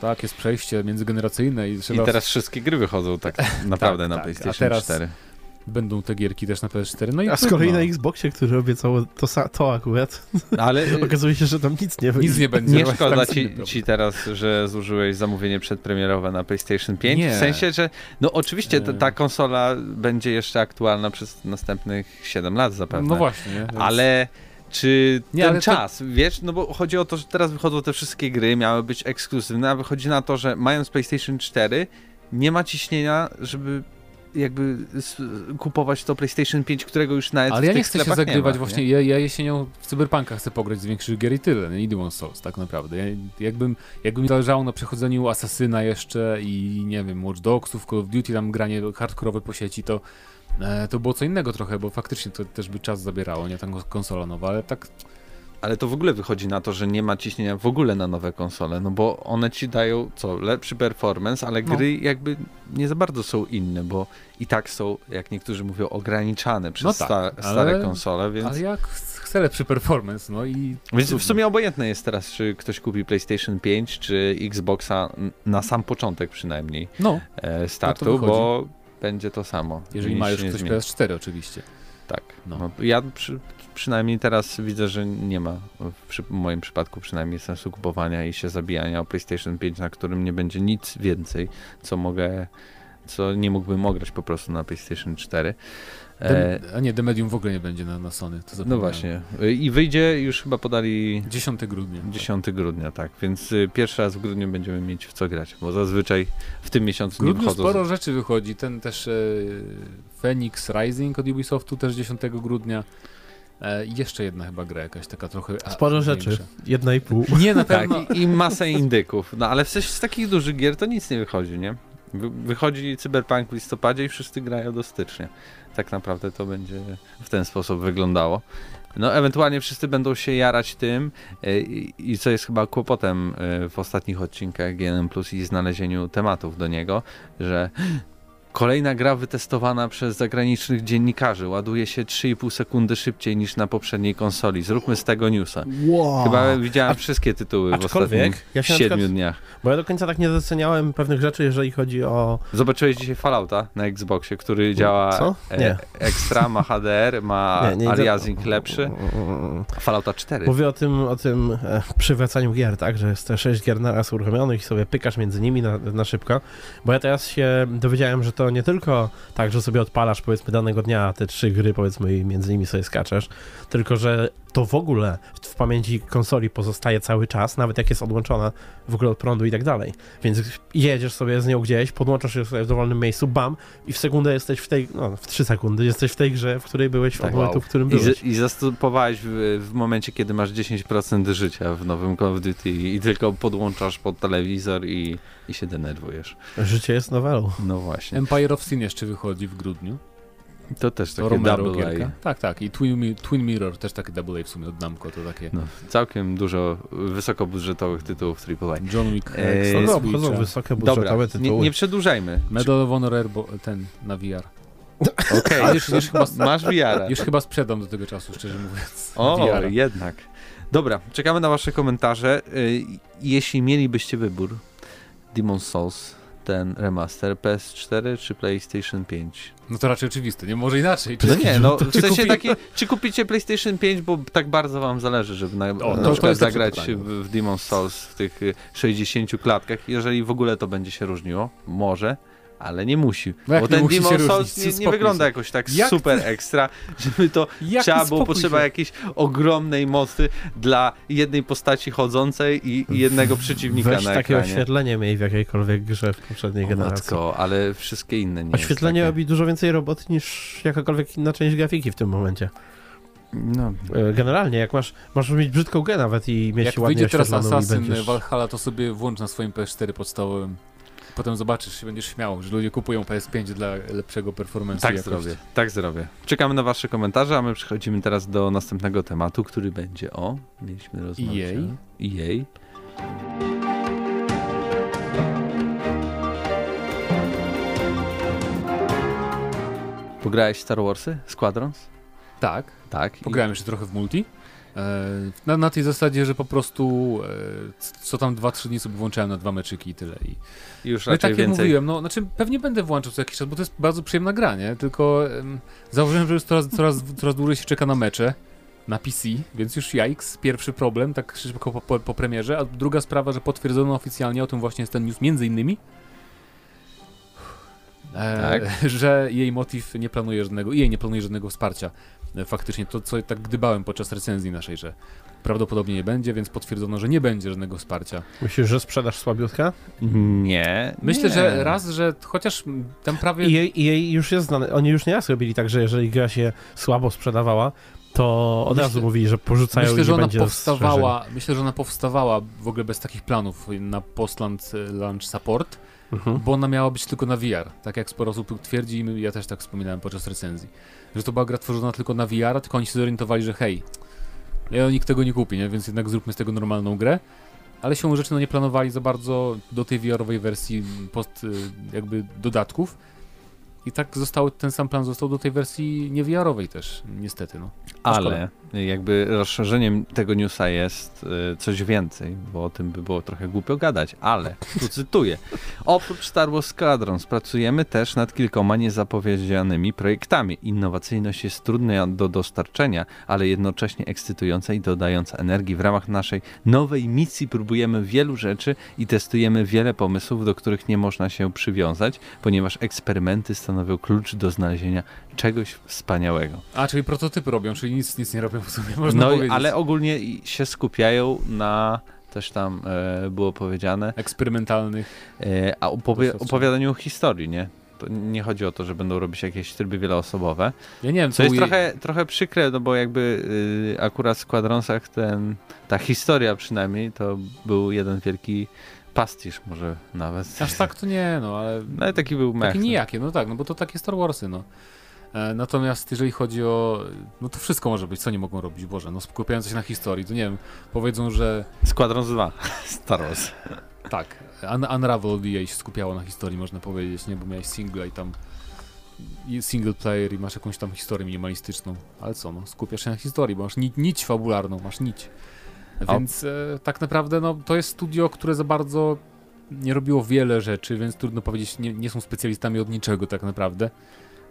tak, jest przejście międzygeneracyjne i trzeba I teraz wszystkie gry wychodzą tak naprawdę na tak. A PlayStation teraz 4. będą te gierki też na PS4. No i A z kolei na Xboxie, który obiecał to, to akurat, Ale okazuje się, że tam nic nie wyjdzie. nic nie będzie. Nie Właśnie szkoda ci, ci teraz, że zużyłeś zamówienie przedpremierowe na PlayStation 5? Nie. W sensie, że no oczywiście ta, ta konsola będzie jeszcze aktualna przez następnych 7 lat zapewne. No właśnie, nie? Więc- Ale czy Nie, ten ale to- czas, wiesz, no bo chodzi o to, że teraz wychodzą te wszystkie gry, miały być ekskluzywne, a wychodzi na to, że mając PlayStation 4 nie ma ciśnienia, żeby jakby kupować to PlayStation 5, którego już nawet Ale ja nie chcę się zagrywać ma, właśnie, nie? ja, ja jesienią w Cyberpunka chcę pograć z większych gier i tyle, nie? I Demon's Souls, tak naprawdę. Ja, jakbym, jakby mi zależało na przechodzeniu Asasyna jeszcze i nie wiem, Watch Dogsów, Call of Duty, tam granie hardkorowe po sieci, to e, to było co innego trochę, bo faktycznie to też by czas zabierało, nie? Ta konsola nowa, ale tak Ale to w ogóle wychodzi na to, że nie ma ciśnienia w ogóle na nowe konsole, no bo one ci dają co, lepszy performance, ale No. gry jakby nie za bardzo są inne, bo i tak są, jak niektórzy mówią, ograniczane przez No tak, sta- ale- stare konsole, więc Ale jak chce lepszy performance, no i... Więc w sumie obojętne jest teraz, czy ktoś kupi PlayStation 5, czy Xboxa na sam początek przynajmniej No, e, startu, wychodzi. bo będzie to samo. jeżeli ma już ktoś zmieni. PS4 oczywiście. Tak. No. No. ja przy, przynajmniej teraz widzę, że nie ma w, przy, w moim przypadku przynajmniej sensu kupowania i się zabijania o PlayStation 5, na którym nie będzie nic więcej, co mogę, co nie mógłbym ograć po prostu na PlayStation 4. E, a nie, The Medium w ogóle nie będzie na, na Sony, to no właśnie. I wyjdzie, już chyba podali 10 grudnia. 10 grudnia, tak. Więc y, pierwszy raz w grudniu będziemy mieć w co grać, bo zazwyczaj w tym W miesiącu nie grudniu wychodzą. sporo rzeczy wychodzi, ten też e, Phoenix Rising od Ubisoftu też 10 grudnia. E, jeszcze jedna chyba gra jakaś taka trochę a, Sporo rzeczy. większa. Jedna i pół. Nie, na Tak, pewno. i, i masę indyków. No ale w sensie z takich dużych gier to nic nie wychodzi, nie? Wy, wychodzi Cyberpunk w listopadzie i wszyscy grają do stycznia. Tak naprawdę to będzie w ten sposób wyglądało. No ewentualnie wszyscy będą się jarać tym e, i, co jest chyba kłopotem e, w ostatnich odcinkach GNM Plus i znalezieniu tematów do niego, że Kolejna gra wytestowana przez zagranicznych dziennikarzy ładuje się 3,5 sekundy szybciej niż na poprzedniej konsoli. Zróbmy z tego newsa. Wow. Chyba widziałem A- wszystkie tytuły w ostatnich ja się na siedmiu przykład- dniach. Bo ja do końca tak nie doceniałem pewnych rzeczy, jeżeli chodzi o... Zobaczyłeś dzisiaj Fallouta na Xboxie, który działa Co? e, Nie. ekstra, ma HDR, ma Nie, nie, aliasing lepszy. Fallouta 4. Mówię o tym, o tym e, przywracaniu gier, tak, że jest te 6 gier naraz uruchomionych i sobie pykasz między nimi na, na szybko, bo ja teraz się dowiedziałem, że to nie tylko tak, że sobie odpalasz powiedzmy danego dnia te trzy gry powiedzmy i między nimi sobie skaczesz, tylko że to w ogóle w, w pamięci konsoli pozostaje cały czas, nawet jak jest odłączona w ogóle od prądu i tak dalej, więc jedziesz sobie z nią gdzieś, podłączasz ją sobie w dowolnym miejscu, bam i w sekundę jesteś w tej, no w 3 sekundy jesteś w tej grze, w której byłeś Tak. od momentu, Wow. w którym I, byłeś. z, I zastopowałeś w, w momencie, kiedy masz 10% życia w nowym Call of Duty i tylko podłączasz pod telewizor i, i się denerwujesz. Życie jest nowelą. No właśnie. Empire of Sin jeszcze wychodzi w grudniu. To też takie Romero double gierka. A. Tak, tak. I Twin, Twin Mirror też takie double A w sumie od Namco, to takie No, całkiem dużo wysokobudżetowych tytułów AAA. John Wick, Eee, No, obchodzą wysokie Dobra, budżetowe nie, tytuły. nie przedłużajmy. Medal of Honor Air, bo, ten na VR. Okej, Ale już, już, chyba, masz VR. już chyba sprzedam do tego czasu, szczerze mówiąc. O, VR-a. jednak. Dobra, czekamy na wasze komentarze. Y, Jeśli mielibyście wybór, Demon's Souls, ten remaster, PS4 czy PlayStation 5? No to raczej oczywiste, nie może inaczej. No nie, no w czy sensie kupi- taki, czy kupicie PlayStation 5, bo tak bardzo wam zależy, żeby na, to- na to przykład zagrać w, w Demon's Souls w tych y, 60 klatkach, jeżeli w ogóle to będzie się różniło, może, ale nie musi. No jak bo ten musi różnić? Souls nie, nie wygląda się. jakoś tak Jak super ekstra, żeby to Jaki trzeba było potrzeba się. jakiejś ogromnej mocy dla jednej postaci chodzącej i, i jednego przeciwnika Weź na takie ekranie. oświetlenie miej w jakiejkolwiek grze w poprzedniej O generacji. matko, ale wszystkie inne nie Oświetlenie robi dużo więcej roboty niż jakakolwiek inna część grafiki w tym momencie. takie. No, E, Generalnie, jak masz, masz mieć brzydką grę nawet i mieć Jak ładnie wyjdzie teraz Assassin będziesz... Valhalla, to sobie włącz na swoim PS4 podstawowym. Potem zobaczysz się, będziesz śmiał, że ludzie kupują PS5 dla lepszego performance'u tak jakości. zrobię, tak zrobię. Czekamy na wasze komentarze, a my przechodzimy teraz do następnego tematu, który będzie o... Mieliśmy rozmawiać o EA. Pograłeś Star Warsy? Squadrons? Tak, Tak. i- pograłem jeszcze trochę w multi. E, na, na tej zasadzie, że po prostu e, co tam 2-3 dni sobie włączałem na dwa meczyki i tyle. I, i już no i tak jak więcej. mówiłem, no znaczy pewnie będę włączał co jakiś czas, bo to jest bardzo przyjemna gra, nie? Tylko em, zauważyłem, że już coraz, coraz, coraz dłużej się czeka na mecze na PC, więc już jajks, pierwszy problem, tak szybko po, po, po premierze, a druga sprawa, że potwierdzono oficjalnie, o tym właśnie jest ten news między innymi, e, Tak. że jej motyw nie planuje żadnego, jej nie planuje żadnego wsparcia. E, Faktycznie to, co tak gdybałem podczas recenzji naszej, że prawdopodobnie nie będzie, więc potwierdzono, że nie będzie żadnego wsparcia. Myślisz, że sprzedaż słabiutka? Nie. Myślę, nie. że raz, że chociaż tam prawie... I jej, już jest znane. Oni już nieraz robili tak, że jeżeli gra się słabo sprzedawała, to od Myślę- razu mówili, że porzucają Myślę, i że nie ona będzie powstawała, myślę, że ona powstawała w ogóle bez takich planów na post-launch launch support. Mhm. bo ona miała być tylko na VR, tak jak sporo osób twierdzi i ja też tak wspominałem podczas recenzji, że to była gra tworzona tylko na VR, tylko oni się zorientowali, że hej, ja nikt tego nie kupi, nie? więc jednak zróbmy z tego normalną grę, ale się rzeczy no nie planowali za bardzo do tej VR-owej wersji post y, jakby dodatków i tak został, ten sam plan został do tej wersji nie VR-owej też, niestety, no. Ale jakby rozszerzeniem tego newsa jest y, coś więcej, bo o tym by było trochę głupio gadać, ale tu cytuję. Oprócz Star Wars Squadrons pracujemy też nad kilkoma niezapowiedzianymi projektami. Innowacyjność jest trudna do dostarczenia, ale jednocześnie ekscytująca i dodająca energii. W ramach naszej nowej misji próbujemy wielu rzeczy i testujemy wiele pomysłów, do których nie można się przywiązać, ponieważ eksperymenty stanowią klucz do znalezienia czegoś wspaniałego. A, czyli prototypy robią, czyli nic, nic nie robią w sumie, można No, powiedzieć. ale ogólnie się skupiają na, też tam e, było powiedziane, Eksperymentalnych. e, a Doświadczeń. opowiadaniu historii, nie? To nie chodzi o to, że będą robić jakieś tryby wieloosobowe. Ja nie wiem, Co jest uje- trochę, trochę przykre, no bo jakby y, akurat w Squadronsach ten, ta historia przynajmniej to był jeden wielki pastisz może nawet. Aż tak to nie, no ale No ale taki był mech. takie no. nijakie, no tak, no bo to takie Star Warsy, no. E, Natomiast jeżeli chodzi o. No to wszystko może być, co nie mogą robić, Boże. No skupiając się na historii, to nie wiem, powiedzą, że Squadrons 2, Star Wars. tak, Un Unravel EA się skupiało na historii, można powiedzieć, nie? Bo miałeś single i tam single player i masz jakąś tam historię minimalistyczną. Ale co, no, skupiasz się na historii, bo masz ni nić fabularną, masz nić. Więc e, tak naprawdę, no, to jest studio, które za bardzo nie robiło wiele rzeczy, więc trudno powiedzieć, nie, nie są specjalistami od niczego tak naprawdę.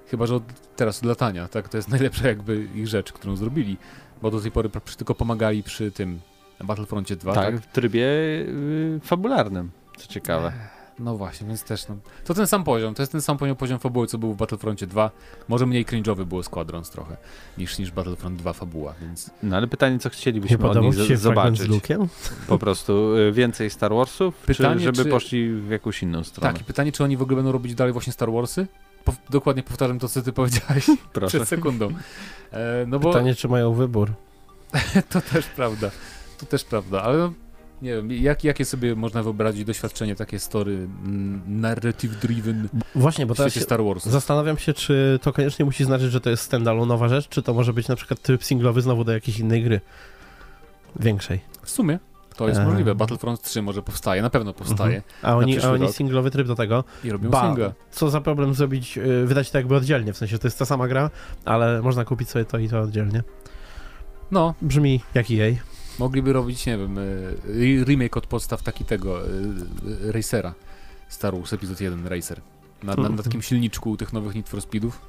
Chyba, że od, teraz od latania, tak? To jest najlepsza jakby ich rzecz, którą zrobili, bo do tej pory tylko pomagali przy tym Battlefroncie 2, tak? Tak, w trybie y, fabularnym, co ciekawe. No właśnie, więc też no. To ten sam poziom, to jest ten sam poziom, poziom fabuły, co był w Battlefroncie 2. Może mniej cringe'owy było Squadrons trochę, niż, niż Battlefront 2 fabuła, więc... No ale pytanie, co Nie chcielibyśmy od podobał nich się zobaczyć? z Luke'em? Po prostu y, więcej Star Warsów, Pytanie, czy żeby czy- poszli w jakąś inną stronę? Tak, i pytanie, czy oni w ogóle będą robić dalej właśnie Star Warsy? Pow dokładnie powtarzam to, co ty powiedziałeś proszę. przed sekundą. E, no bo Pytanie, czy mają wybór. to też prawda, to też prawda, ale no, nie wiem, jak, jakie sobie można wyobrazić doświadczenie, takie story mm, narrative-driven Właśnie, bo teraz się Star Wars. zastanawiam się, czy to koniecznie musi znaczyć, że to jest standalone'owa rzecz, czy to może być na przykład tryb singlowy znowu do jakiejś innej gry. Większej. W sumie to jest Eee. możliwe. Battlefront 3 może powstaje, na pewno powstaje A oni, a oni singlowy tryb do tego. i robią Ba, single. co za problem zrobić, y, wydać to jakby oddzielnie, w sensie to jest ta sama gra, ale można kupić sobie to i to oddzielnie. No, Brzmi jak EA. Mogliby robić, nie wiem, e, remake od podstaw taki tego Racera. Star Wars Episode 1 Racer. Na, na, na takim silniczku tych nowych Need for Speedów.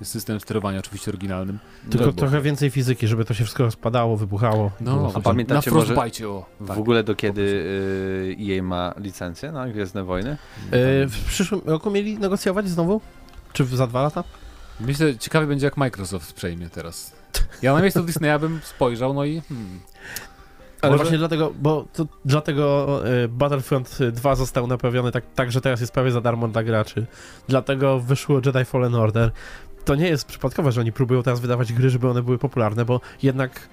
Jest system sterowania oczywiście oryginalnym. Tylko No, bo- trochę więcej fizyki, żeby to się wszystko spadało, wybuchało. No, a pamiętacie na może- o. W tak. ogóle do kiedy y, EA ma licencję na Gwiezdne Wojny? Y, w przyszłym roku mieli negocjować znowu? Czy w- za dwa lata? Myślę, ciekawie będzie jak Microsoft przejmie teraz. Ja na miejscu Disneya bym spojrzał, no i hmm, Ale Może- właśnie dlatego, bo to, dlatego y, Battlefront 2 został naprawiony tak, tak, że teraz jest prawie za darmo dla graczy. Dlatego wyszło Jedi Fallen Order. To nie jest przypadkowe, że oni próbują teraz wydawać gry, żeby one były popularne, bo jednak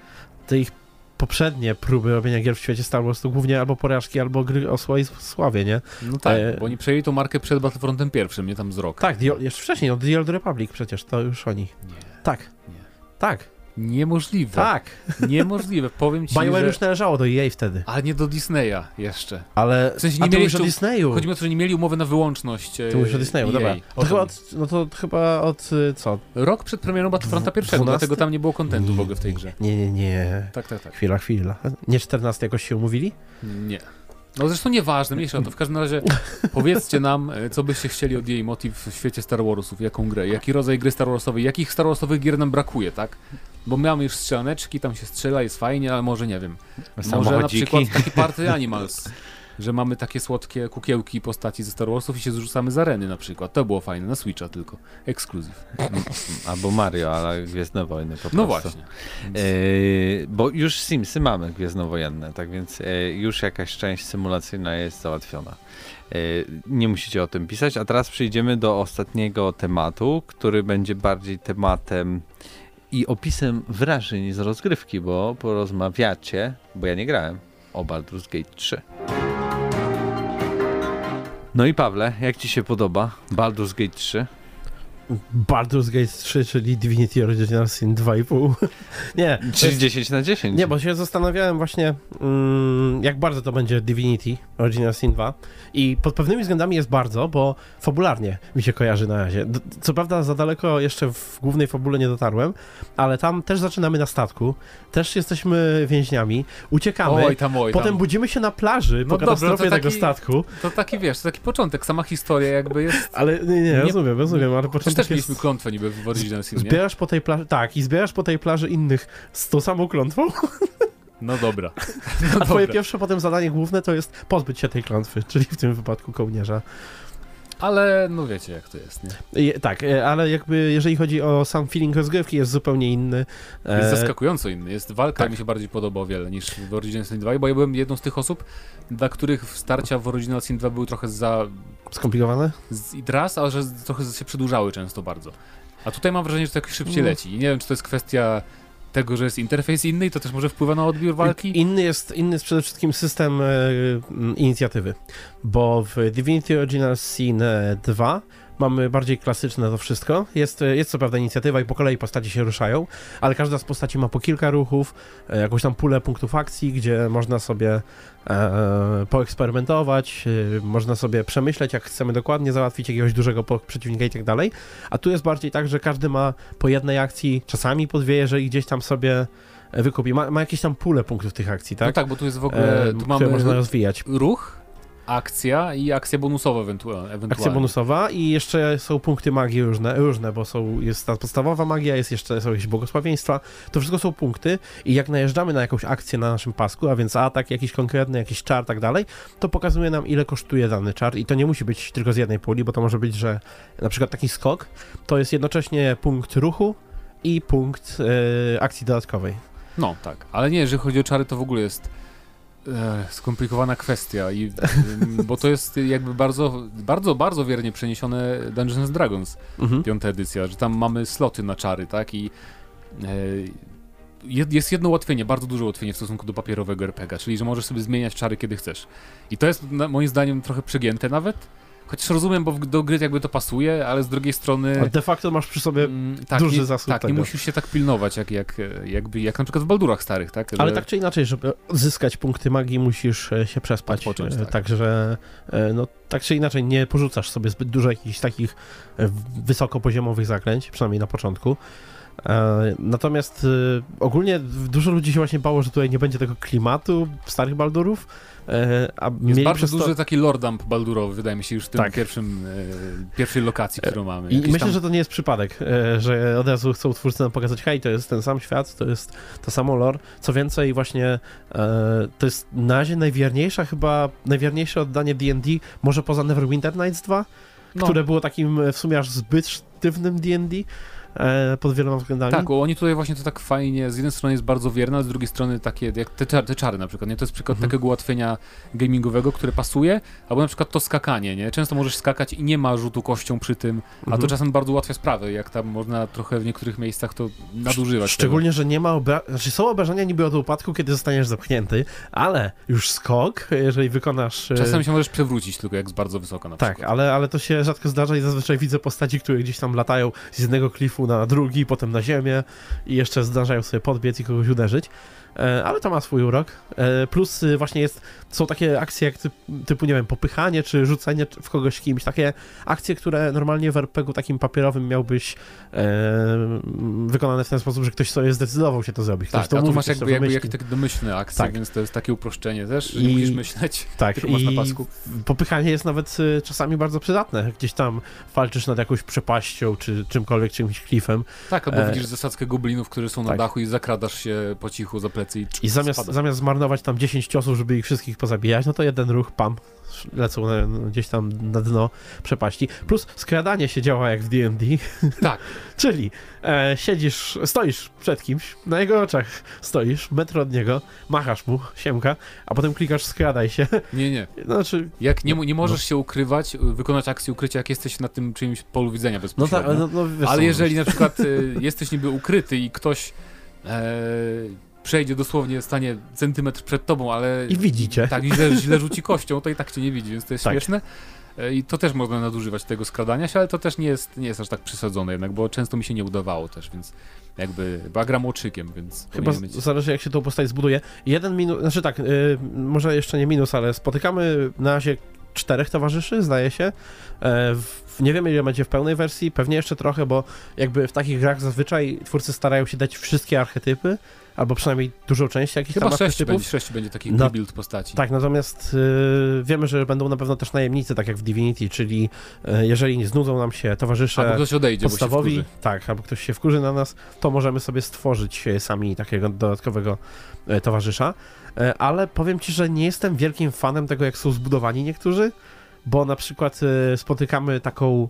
te ich poprzednie próby robienia gier w świecie Star Wars to głównie albo porażki, albo gry o swojej sławie, nie? no tak, E, bo oni przejęli tą markę przed Battlefrontem pierwszym, nie tam z rok. Tak, jeszcze wcześniej, no The Old Republic przecież, to już oni. Nie, Tak. Nie. Tak. Niemożliwe. Tak. Niemożliwe, powiem ci, BioWare że... już należało do EA wtedy. Ale nie do Disneya jeszcze. Ale... W sensie nie A mieli już o Disneyu. Chodzi mi o to, że nie mieli umowy na wyłączność. e, To mówisz o Disneyu, EA. dobra. To chyba od, no to chyba od y, co? Rok przed premierą Battlefronta pierwszego, 12? dlatego tam nie było kontentu w ogóle w tej grze. Nie, nie, nie. Tak, tak, tak. Chwila, chwila. Nie 14 jakoś się umówili? Nie. No zresztą nieważne, mniejsza o to. W każdym razie powiedzcie nam, e, co byście chcieli od jej motyw w świecie Star Warsów, jaką grę, jaki rodzaj gry Star Warsowej, jakich Star Warsowych gier nam brakuje, tak? Bo mamy już strzelaneczki, tam się strzela, jest fajnie, ale może nie wiem. Może na przykład taki Party Animals, że mamy takie słodkie kukiełki postaci ze Star Warsów i się zrzucamy z areny na przykład. To było fajne, na Switcha tylko. Ekskluzyw. Albo Mario, ale Gwiezdne Wojny po prostu. No właśnie. Yy, bo już Simsy mamy gwiezdnowojenne, tak więc yy, już jakaś część symulacyjna jest załatwiona. Yy, nie musicie o tym pisać, a teraz przejdziemy do ostatniego tematu, który będzie bardziej tematem i opisem wrażeń z rozgrywki, bo porozmawiacie, bo ja nie grałem, o Baldur's Gate 3. No i Pawle, jak ci się podoba Baldur's Gate 3? Baldur's Gate 3, czyli Divinity Original Sin 2,5. nie, Czyli jest, 10 na 10. nie, bo się zastanawiałem właśnie, mm, jak bardzo to będzie Divinity Original Sin 2 i pod pewnymi względami jest bardzo, bo fabularnie mi się kojarzy na razie. Co prawda za daleko jeszcze w głównej fabule nie dotarłem, ale tam też zaczynamy na statku, też jesteśmy więźniami, uciekamy, Oj tam, oj potem tam. budzimy się na plaży No po dobra, katastrofie tego taki- statku, To taki, wiesz, to taki początek, sama historia jakby jest... ale nie, nie, Nie- rozumiem, rozumiem, ale początek też jest... mieliśmy klątwę niby w Original Sin, nie? Zbierasz po tej plaży, tak, i zbierasz po tej plaży innych z tą samą klątwą, No dobra. No a twoje dobra. pierwsze potem zadanie główne to jest pozbyć się tej klątwy, czyli w tym wypadku kołnierza. Ale no wiecie jak to jest, nie? I, tak, e, ale jakby jeżeli chodzi o sam feeling rozgrywki jest zupełnie inny. E, Jest zaskakująco inny. Jest walka tak. mi się bardziej podoba o wiele niż w Original Sin 2, bo ja byłem jedną z tych osób, dla których starcia w Original Sin 2 były trochę za... Skomplikowane? Z, I raz, ale że trochę się przedłużały często bardzo. A tutaj mam wrażenie, że to jakoś szybciej No. leci. I nie wiem, czy to jest kwestia tego, że jest interfejs inny i to też może wpływa na odbiór walki? Inny jest, inny jest przede wszystkim system e, inicjatywy, bo w Divinity Original Sin e, 2 mamy bardziej klasyczne to wszystko. Jest, e, jest co prawda inicjatywa i po kolei postaci się ruszają, ale każda z postaci ma po kilka ruchów, e, jakąś tam pulę punktów akcji, gdzie można sobie e, poeksperymentować, e, można sobie przemyśleć, jak chcemy dokładnie załatwić jakiegoś dużego przeciwnika i tak dalej. A tu jest bardziej tak, że każdy ma po jednej akcji, czasami po dwie, jeżeli gdzieś tam sobie wykupi. Ma, ma jakieś tam pulę punktów tych akcji, tak? No tak, bo tu jest w ogóle... E, tu mamy można rozwijać. ruch, akcja i akcja bonusowa ewentua- ewentualnie. Akcja bonusowa i jeszcze są punkty magii różne, różne, bo są, jest ta podstawowa magia, jest jeszcze są jakieś błogosławieństwa. To wszystko są punkty i jak najeżdżamy na jakąś akcję na naszym pasku, a więc atak jakiś konkretny, jakiś czar, tak dalej, to pokazuje nam ile kosztuje dany czar i to nie musi być tylko z jednej puli, bo to może być, że na przykład taki skok to jest jednocześnie punkt ruchu i punkt e, akcji dodatkowej. No, tak. Ale nie, jeżeli chodzi o czary, to w ogóle jest e, skomplikowana kwestia, i, ym, bo to jest jakby bardzo, bardzo, bardzo wiernie przeniesione Dungeons and Dragons, Mhm. piąta edycja, że tam mamy sloty na czary, tak? I e, jest jedno ułatwienie, bardzo duże ułatwienie w stosunku do papierowego RPG, czyli że możesz sobie zmieniać czary kiedy chcesz. I to jest moim zdaniem trochę przegięte nawet, chociaż rozumiem, bo do gry jakby to pasuje, ale z drugiej strony... A de facto masz przy sobie Mm, tak, duży nie, zasób Tak, nie tego. musisz się tak pilnować, jak, jak, jakby, jak na przykład w Baldurach starych, tak? Ale Że- tak czy inaczej, żeby zyskać punkty magii, musisz e, się przespać. Odpocząć, E, tak. Także, e, no, tak czy inaczej, nie porzucasz sobie zbyt dużo jakichś takich wysokopoziomowych zaklęć, przynajmniej na początku. Natomiast ogólnie dużo ludzi się właśnie bało, że tutaj nie będzie tego klimatu starych Baldurów, a Jest mieli bardzo przez to... duży taki lore dump baldurowy, wydaje mi się, już w tym Tak. pierwszym, e, pierwszej lokacji, którą mamy. I myślę, tam- że to nie jest przypadek, e, że od razu chcą twórcy nam pokazać, hej, to jest ten sam świat, to jest to samo lore. Co więcej, właśnie e, to jest na razie najwierniejsza, chyba najwierniejsze oddanie D&D, może poza Neverwinter Nights 2, no, które było takim e, w sumie aż zbyt sztywnym D&D e, pod wieloma względami. Tak, oni tutaj właśnie to tak fajnie, z jednej strony jest bardzo wierne, a z drugiej strony takie, jak te, czar- te czary na przykład, nie? To jest przykład Mhm. takiego ułatwienia gamingowego, które pasuje, albo na przykład to skakanie, nie? Często możesz skakać i nie ma rzutu kością przy tym, a to Mhm. czasem bardzo ułatwia sprawę, jak tam można trochę w niektórych miejscach to nadużywać. Szczególnie, że nie ma obra... znaczy są obrażenia niby od upadku, kiedy zostaniesz zepchnięty, ale już skok, jeżeli wykonasz... e, Tego. Czasem się możesz przewrócić tylko jak z bardzo wysoko na Tak, przykład. ale, ale to się rzadko zdarza i zazwyczaj widzę postaci, które gdzieś tam latają z jednego klifu na drugi, potem na ziemię i jeszcze zdarzają sobie podbiec i kogoś uderzyć. E, ale to ma swój urok. E, plus y, właśnie jest, są takie akcje jak typ, typu, nie wiem, popychanie czy rzucenie w kogoś kimś. Takie akcje, które normalnie w RPG-u takim papierowym miałbyś e, wykonane w ten sposób, że ktoś sobie zdecydował się to zrobić. Ktoś Tak, to a tu mówi, masz jakby, jakby jakieś takie domyślne akcje, Tak. więc to jest takie uproszczenie też, że I- nie musisz myśleć, Tak, tylko masz na pasku. popychanie jest nawet y, czasami bardzo przydatne. Gdzieś tam walczysz nad jakąś przepaścią, czy czymkolwiek, czymś klifem Tak, albo E, widzisz zasadzkę goblinów, które są na tak. dachu i zakradasz się po cichu za i, I zamiast, spada. zamiast zmarnować tam 10 ciosów, żeby ich wszystkich pozabijać, no to jeden ruch, pam, lecą na, no, gdzieś tam na dno przepaści. Plus skradanie się działa jak w D&D, Tak, czyli e, siedzisz, stoisz przed kimś, na jego oczach stoisz, metr od niego, machasz mu, siemka, a potem klikasz skradaj się, nie, nie. znaczy, Jak nie, nie możesz No. się ukrywać, y, wykonać akcji ukrycia, jak jesteś na tym czyimś polu widzenia no bezpośrednio. tak, no, no wiesz Ale jeżeli na przykład y, jesteś niby ukryty i ktoś e, przejdzie dosłownie, stanie centymetr przed tobą, ale... I widzicie. Tak, i źle, źle rzuci kością, to i tak cię nie widzi, więc to jest Tak. śmieszne. E, I to też można nadużywać tego skradania się, ale to też nie jest, nie jest aż tak przesadzone jednak, bo często mi się nie udawało też, więc jakby, bo ja gram łoczykiem, więc Chyba być... zależy jak się tą postać zbuduje. Jeden minus, znaczy tak, y, może jeszcze nie minus, ale spotykamy na razie czterech towarzyszy, zdaje się. E, w, nie wiemy ile będzie w pełnej wersji, pewnie jeszcze trochę, bo jakby w takich grach zazwyczaj twórcy starają się dać wszystkie archetypy, albo przynajmniej dużą część jakichś Chyba tam sześć archetypów. będzie, sześć będzie takich No, build postaci. Tak, natomiast y, wiemy, że będą na pewno też najemnicy, tak jak w Divinity, czyli y, jeżeli znudzą nam się towarzysze Albo ktoś odejdzie, podstawowi, bo się wkurzy. tak, albo ktoś się wkurzy na nas, to możemy sobie stworzyć e, sami takiego dodatkowego e, towarzysza. E, Ale powiem ci, że nie jestem wielkim fanem tego, jak są zbudowani niektórzy, bo na przykład e, spotykamy taką.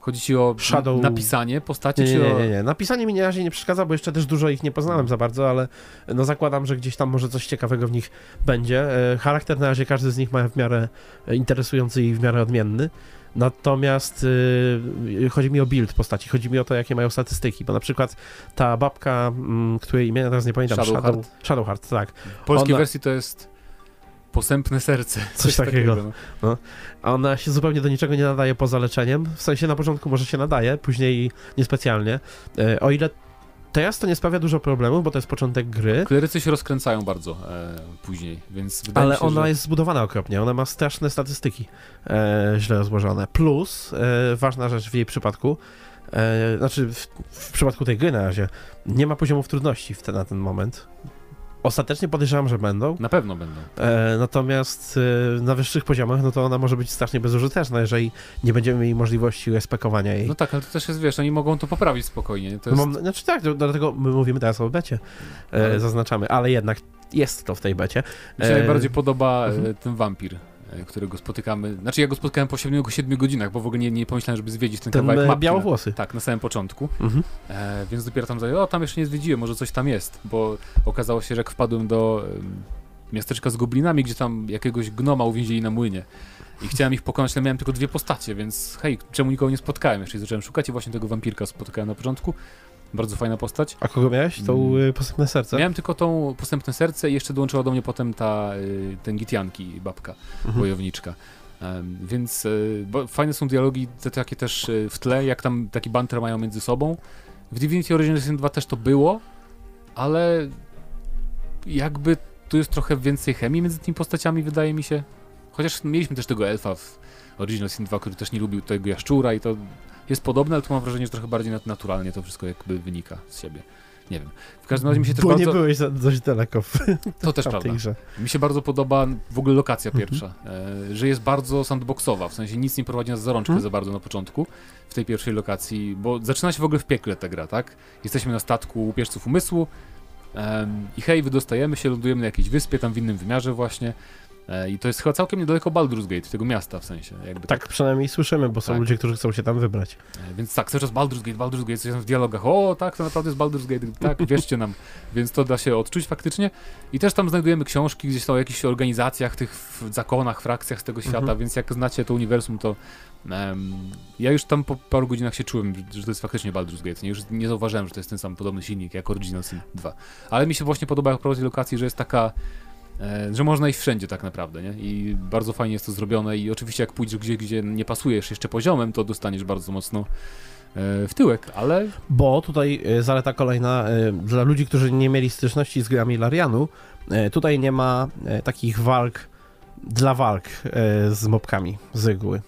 Chodzi ci o Shadow- napisanie postaci, nie, nie, czy nie, nie, nie. Napisanie mi na razie nie przeszkadza, bo jeszcze też dużo ich nie poznałem za bardzo, ale no zakładam, że gdzieś tam może coś ciekawego w nich będzie. E, Charakter na razie każdy z nich ma w miarę e, interesujący i w miarę odmienny. Natomiast y, chodzi mi o build postaci, chodzi mi o to, jakie mają statystyki, bo na przykład ta babka, mm, której imienia teraz nie pamiętam, Shadowheart? Shadow, Shadowheart, tak. W polskiej ona- wersji to jest posępne serce. Coś takiego. no. A Ona się zupełnie do niczego nie nadaje poza leczeniem, w sensie na początku może się nadaje, później niespecjalnie. E, O ile teraz to nie sprawia dużo problemów, bo to jest początek gry, Klerycy się rozkręcają bardzo e, później, więc wydaje Ale się, ona że... jest zbudowana okropnie, ona ma straszne statystyki e, źle rozłożone. Plus, e, ważna rzecz w jej przypadku, e, znaczy w, w przypadku tej gry na razie, nie ma poziomów trudności w te, na ten moment. Ostatecznie podejrzewam, że będą, Na pewno będą. e, natomiast e, na wyższych poziomach, no to ona może być strasznie bezużyteczna, jeżeli nie będziemy mieli możliwości respekowania jej. No tak, ale to też jest, wiesz, oni mogą to poprawić spokojnie. No jest... mam, znaczy tak, dlatego my mówimy teraz o becie, e, zaznaczamy, ale jednak jest to w tej becie. Mi się E, najbardziej podoba e, mhm. ten wampir, którego spotykamy. Znaczy ja go spotkałem po 7, godzinach, bo w ogóle nie, nie pomyślałem, żeby zwiedzić ten, Ten kawałek e, mapki. białowłosy. Tak, na samym początku. Mhm. E, więc dopiero tam zdaję, o tam jeszcze nie zwiedziłem, może coś tam jest, bo okazało się, że jak wpadłem do em, miasteczka z goblinami, gdzie tam jakiegoś gnoma uwięzili na młynie i chciałem ich pokonać, ale miałem tylko dwie postacie, więc hej, czemu nikogo nie spotkałem? Jeszcze zacząłem szukać i właśnie tego wampirka spotkałem na początku. Bardzo fajna postać. A kogo miałeś? Tą Mm. y, posępne serce? Miałem tylko tą postępne serce i jeszcze dołączyła do mnie potem ta, y, ten Gitianki babka, Mhm. wojowniczka. Em, więc y, bo fajne są dialogi, te takie też w tle, jak tam taki banter mają między sobą. W Divinity Original Sin 2 też to było, ale jakby tu jest trochę więcej chemii między tymi postaciami, wydaje mi się. Chociaż mieliśmy też tego elfa w Original Sin 2, który też nie lubił tego jaszczura i to jest podobne, ale tu mam wrażenie, że trochę bardziej nat- naturalnie to wszystko jakby wynika z siebie. Nie wiem. W każdym razie mi się też Bo bardzo... nie byłeś za, dość daleko w, To też prawda. grze. Mi się bardzo podoba w ogóle lokacja Mhm. pierwsza, e, że jest bardzo sandboxowa, w sensie nic nie prowadzi nas za rączkę Mhm. za bardzo na początku w tej pierwszej lokacji, bo zaczyna się w ogóle w piekle ta gra, tak? Jesteśmy na statku łupieżców umysłu i hej, wydostajemy się, lądujemy na jakiejś wyspie, tam w innym wymiarze właśnie i to jest chyba całkiem niedaleko Baldur's Gate, tego miasta w sensie, jakby Tak przynajmniej słyszymy, bo są Tak. ludzie, którzy chcą się tam wybrać. E, Więc tak, cały czas Baldur's Gate, Baldur's Gate, coś tam w dialogach, o tak, to naprawdę jest Baldur's Gate, tak, wierzcie nam. Więc to da się odczuć faktycznie. I też tam znajdujemy książki gdzieś tam o jakichś organizacjach, tych zakonach, frakcjach z tego świata, Mhm. więc jak znacie to uniwersum, to em, ja już tam po paru godzinach się czułem, że to jest faktycznie Baldur's Gate. Nie, już nie zauważyłem, że to jest ten sam podobny silnik jak Original Sin 2. Ale mi się właśnie podoba jak prowadzi lokacji, że jest taka e, że można iść wszędzie tak naprawdę, nie? I bardzo fajnie jest to zrobione i oczywiście jak pójdziesz gdzieś, gdzie nie pasujesz jeszcze poziomem, to dostaniesz bardzo mocno e, w tyłek, ale Bo tutaj y, zaleta kolejna dla ludzi, którzy nie mieli styczności z grami Larianu, tutaj nie ma takich walk dla walk z mobkami z reguły.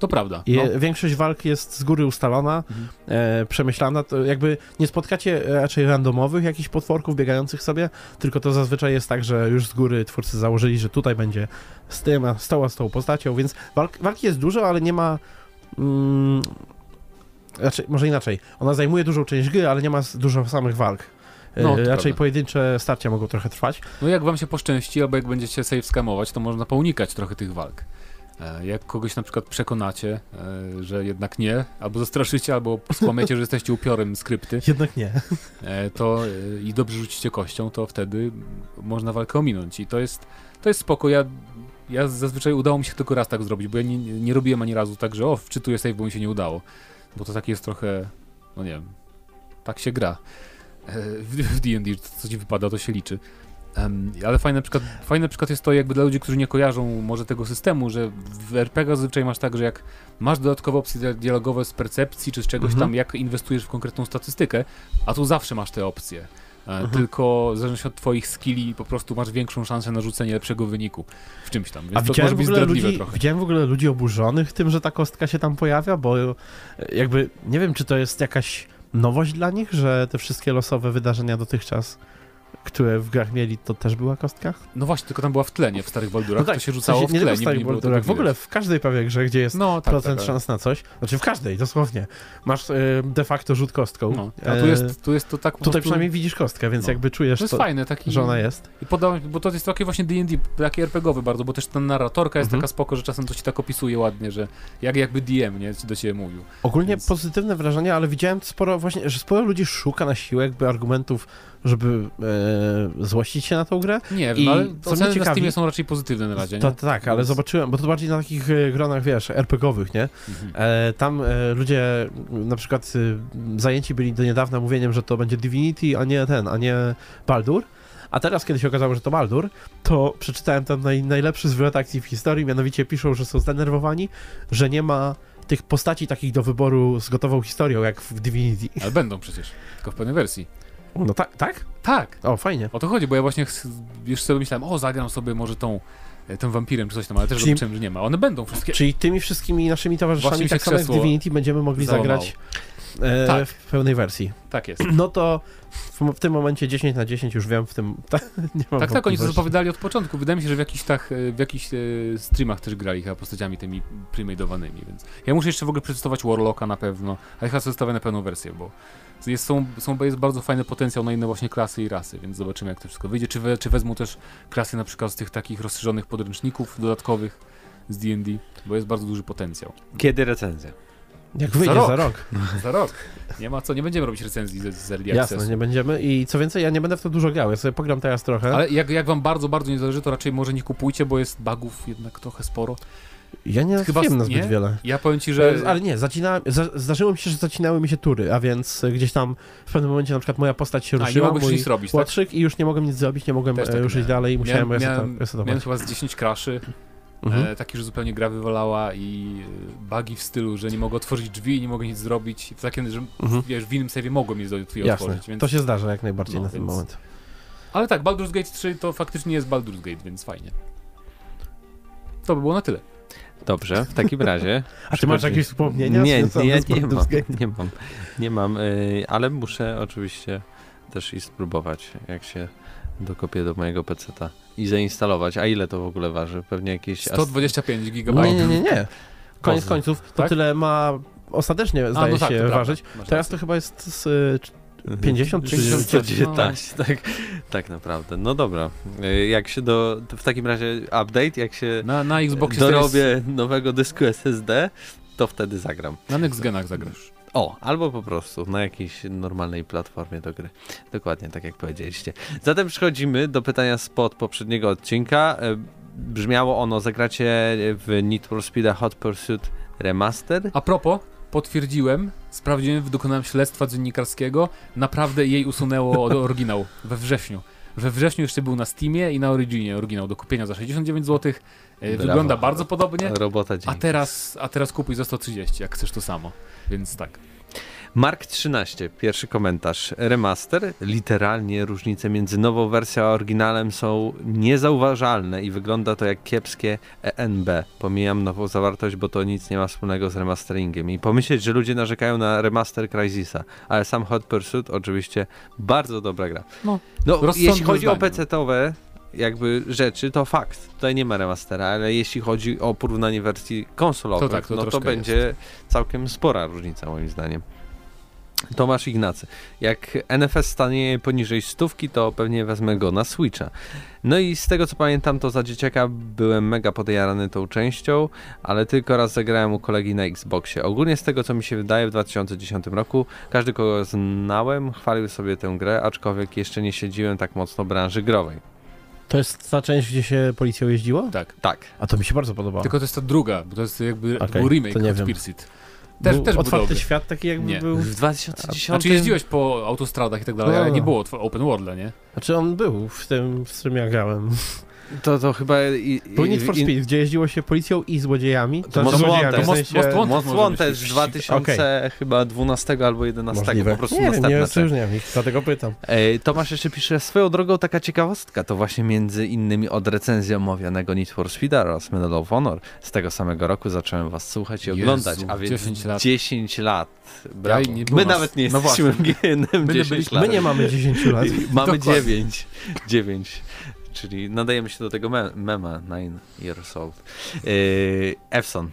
To prawda. No. Większość walk jest z góry ustalona, Mhm. e, przemyślana, to jakby nie spotkacie raczej randomowych jakichś potworków biegających sobie, tylko to zazwyczaj jest tak, że już z góry twórcy założyli, że tutaj będzie z tym, a z tą, a z tą postacią, więc walk, walki jest dużo, ale nie ma... Mm, raczej, może inaczej, ona zajmuje dużą część gry, ale nie ma dużo samych walk. E, No, raczej prawda. pojedyncze starcia mogą trochę trwać. no jak wam się poszczęści, albo jak będziecie safe skamować, to można pounikać trochę tych walk. E, Jak kogoś na przykład przekonacie, e, że jednak nie, albo zastraszycie, albo skłamiecie, że jesteście upiorem skrypty, Jednak nie. e, to i dobrze rzucicie kością, to wtedy można walkę ominąć. I to jest, to jest spoko. Ja, ja zazwyczaj udało mi się tylko raz tak zrobić, bo ja nie, nie robiłem ani razu tak, że o, wczytuję save, bo mi się nie udało. Bo to takie jest trochę, no nie wiem, tak się gra. W w D&D, co ci wypada, to się liczy. Em, ale fajny przykład, fajny przykład jest to jakby dla ludzi, którzy nie kojarzą może tego systemu, że w RPG zazwyczaj masz tak, że jak masz dodatkowe opcje dia- dialogowe z percepcji czy z czegoś Mhm. tam, jak inwestujesz w konkretną statystykę, a tu zawsze masz te opcje. E, Mhm. Tylko w zależności od twoich skilli po prostu masz większą szansę na rzucenie lepszego wyniku w czymś tam. Więc A to widziałem może w, być ogóle ludzi, trochę. widziałem w ogóle ludzi oburzonych tym, że ta kostka się tam pojawia, bo e, jakby nie wiem, czy to jest jakaś nowość dla nich, że te wszystkie losowe wydarzenia dotychczas, które w grach mieli, to też była kostka? No właśnie, tylko tam była w tle, nie? W starych Baldurach to się w rzucało sensie w tle, nie, tylko nie było w, w ogóle w każdej prawie grze, gdzie jest No tak, procent tak, tak. szans na coś, znaczy w każdej, dosłownie, masz e, de facto rzut kostką. No, a tu E, jest, tu jest to tak Tutaj prostu... przynajmniej widzisz kostkę, więc No. jakby czujesz, To jest to, fajne, taki... że ona jest. I podałem, bo to jest takie właśnie D&D, taki RPGowy bardzo, bo też ta narratorka jest Mhm. taka spoko, że czasem to ci tak opisuje ładnie, że jak jakby DM, nie, do ciebie mówił. Ogólnie Więc- pozytywne wrażenie, ale widziałem sporo właśnie, że sporo ludzi szuka na siłę jakby argumentów, żeby e, złościć się na tą grę. Nie I wiem, ale co oceny na Steamie są raczej pozytywne na razie, nie? To, tak, ale zobaczyłem, bo to bardziej na takich e, gronach, wiesz, RPGowych, nie? Mhm. E, tam e, ludzie na przykład e, zajęci byli do niedawna mówieniem, że to będzie Divinity, a nie ten, a nie Baldur. A teraz, kiedy się okazało, że to Baldur, to przeczytałem tam naj, najlepszy zwrot akcji w historii, mianowicie piszą, że są zdenerwowani, że nie ma tych postaci takich do wyboru z gotową historią, jak w Divinity. Ale będą przecież, tylko w pewnej wersji. No tak, tak? Tak, O, fajnie. o to chodzi, bo ja właśnie już sobie myślałem, o zagram sobie może tą, e, tym wampirem czy coś tam, ale też Czyli- zobaczyłem, że nie ma. One będą wszystkie. Czyli tymi wszystkimi naszymi towarzyszami, tak samo jak Divinity, będziemy mogli załamało. zagrać e, Tak. w pełnej wersji. Tak jest. No to w, w tym momencie 10 na 10 już wiem w tym. mam Tak, tak, oni to zapowiadali od początku. Wydaje mi się, że w jakichś, tak, w jakichś e, streamach też grali chyba postaciami tymi premade'owanymi, więc ja muszę jeszcze w ogóle przetestować Warlocka na pewno, ale chyba zostawię na pełną wersję, bo jest, są, są, jest bardzo fajny potencjał na inne właśnie klasy i rasy, więc zobaczymy jak to wszystko wyjdzie. Czy, we, czy wezmą też klasy na przykład z tych takich rozszerzonych podręczników dodatkowych z D&D, bo jest bardzo duży potencjał. Kiedy recenzja? Jak wyjdzie rok. za rok. Za rok. Nie ma co, nie będziemy robić recenzji z, z Early Jasne, Accessu. nie będziemy. I co więcej, ja nie będę w to dużo grał. Ja sobie pogram teraz trochę. Ale jak, jak wam bardzo, bardzo nie zależy, to raczej może nie kupujcie, bo jest bugów jednak trochę sporo. Ja nie Chyba wiem na zbyt nie? wiele. Ja powiem ci, że... Że... Ale nie, zacinałem, za, zdarzyło mi się, że zacinały mi się tury, a więc e, gdzieś tam w pewnym momencie na przykład moja postać się A, nie ruszyła, mogłeś mój nic robić, tak? łotrzyk i już nie mogłem nic zrobić, nie mogłem Też e, tak ruszyć miałem. dalej i musiałem miałem, reseta- miałem, resetować. miałem chyba z 10 kraszy, Mhm. e, takich, że zupełnie gra wywalała i e, bugi w stylu, że nie mogę otworzyć drzwi i nie mogę nic zrobić. W takim, że Mhm. wiesz, w innym save'ie mogłem je drzwi Jasne, otworzyć. Więc... to się zdarza jak najbardziej No, na ten więc- moment. Ale tak, Baldur's Gate 3 to faktycznie jest Baldur's Gate, więc fajnie. To by było na tyle. Dobrze, w takim razie. A ty masz jakieś wspomnienia? Nie, nie, ja nie mam, nie mam, nie mam, y, ale muszę oczywiście też i spróbować, jak się dokopię do mojego peceta i zainstalować. A ile to w ogóle waży? Pewnie jakieś... ast- 125 Nie, GB. nie, nie, nie. Koniec Kozy. końców, to Tak? tyle ma ostatecznie, zdaje no tak, się, to ważyć. Teraz to chyba jest z y, 50 czy 50, 19, tak, tak naprawdę. No dobra. Y, Jak się do... W takim razie update, jak się Na, na Xboxie dorobię nowego dysku SSD, to wtedy zagram. jest, na Next Genach zagrasz. O, albo po prostu na jakiejś normalnej platformie do gry. Dokładnie tak jak powiedzieliście. Zatem przechodzimy do pytania spod poprzedniego odcinka. E, Brzmiało ono, zagracie w Need for Speed Hot Pursuit Remaster? A propos, potwierdziłem, sprawdziłem, dokonałem śledztwa dziennikarskiego, naprawdę jej usunęło od oryginał we wrześniu. We wrześniu jeszcze był na Steamie i na Originie oryginał do kupienia za 69 zł. E, Brawo. Wygląda bardzo podobnie, Robota a teraz, a teraz kupuj za 130, jak chcesz to samo. Więc tak. Mark 13, pierwszy komentarz. Remaster, literalnie różnice między nową wersją a oryginalem są niezauważalne i wygląda to jak kiepskie ENB. Pomijam nową zawartość, bo to nic nie ma wspólnego z remasteringiem. I pomyśleć, że ludzie narzekają na remaster Crysisa, ale sam Hot Pursuit oczywiście bardzo dobra gra. No, no jeśli chodzi o. PC-towe jakby rzeczy, to fakt. Tutaj nie ma remastera, ale jeśli chodzi o porównanie wersji konsolowych, To tak, to no to będzie całkiem spora różnica moim zdaniem. Tomasz Ignacy. Jak NFS stanie poniżej stówki, to pewnie wezmę go na Switcha. No i z tego co pamiętam, to za dzieciaka byłem mega podjarany tą częścią, ale tylko raz zagrałem u kolegi na Xboxie. Ogólnie z tego co mi się wydaje, w 2010 roku każdy kogo znałem chwalił sobie tę grę, aczkolwiek jeszcze nie siedziłem tak mocno w branży growej. To jest ta część, gdzie się policją jeździło? Tak. Tak. A to mi się bardzo podobało. Tylko to jest ta druga, bo to jest jakby był remake to nie od wiem. Też, był też był otwarty dobry. świat taki jakby Nie. był... W 2010 Znaczy jeździłeś po autostradach i tak dalej, No. ale nie było open world, nie? Znaczy on był w tym, w którym ja grałem. To, to chyba... I, i, Był Need for i- Speed, gdzie jeździło się policją i złodziejami. To Znaczy Most złodziejami, Wanted. w Most- sensie- Most Wanted. Most może Wanted z wyścig. 2000 chyba 12 albo 11, Możliwe. po prostu nie wiem, następna nie część. rozróżniam ich, dlatego pytam. Ej, Tomasz jeszcze pisze, swoją drogą taka ciekawostka, to właśnie między innymi od recenzji omawianego Need for Speed oraz Medal of Honor. Z tego samego roku zacząłem was słuchać i Jezu, oglądać, a więc 10 lat. 10 lat. Brawo. nie było My nas. nawet nie No jesteśmy. GNM My 10 byliśmy- lat. My nie mamy 10 lat. Mamy Dokładnie. 9. 9. Czyli nadajemy się do tego me mema 9 years old. Yy, Ewson.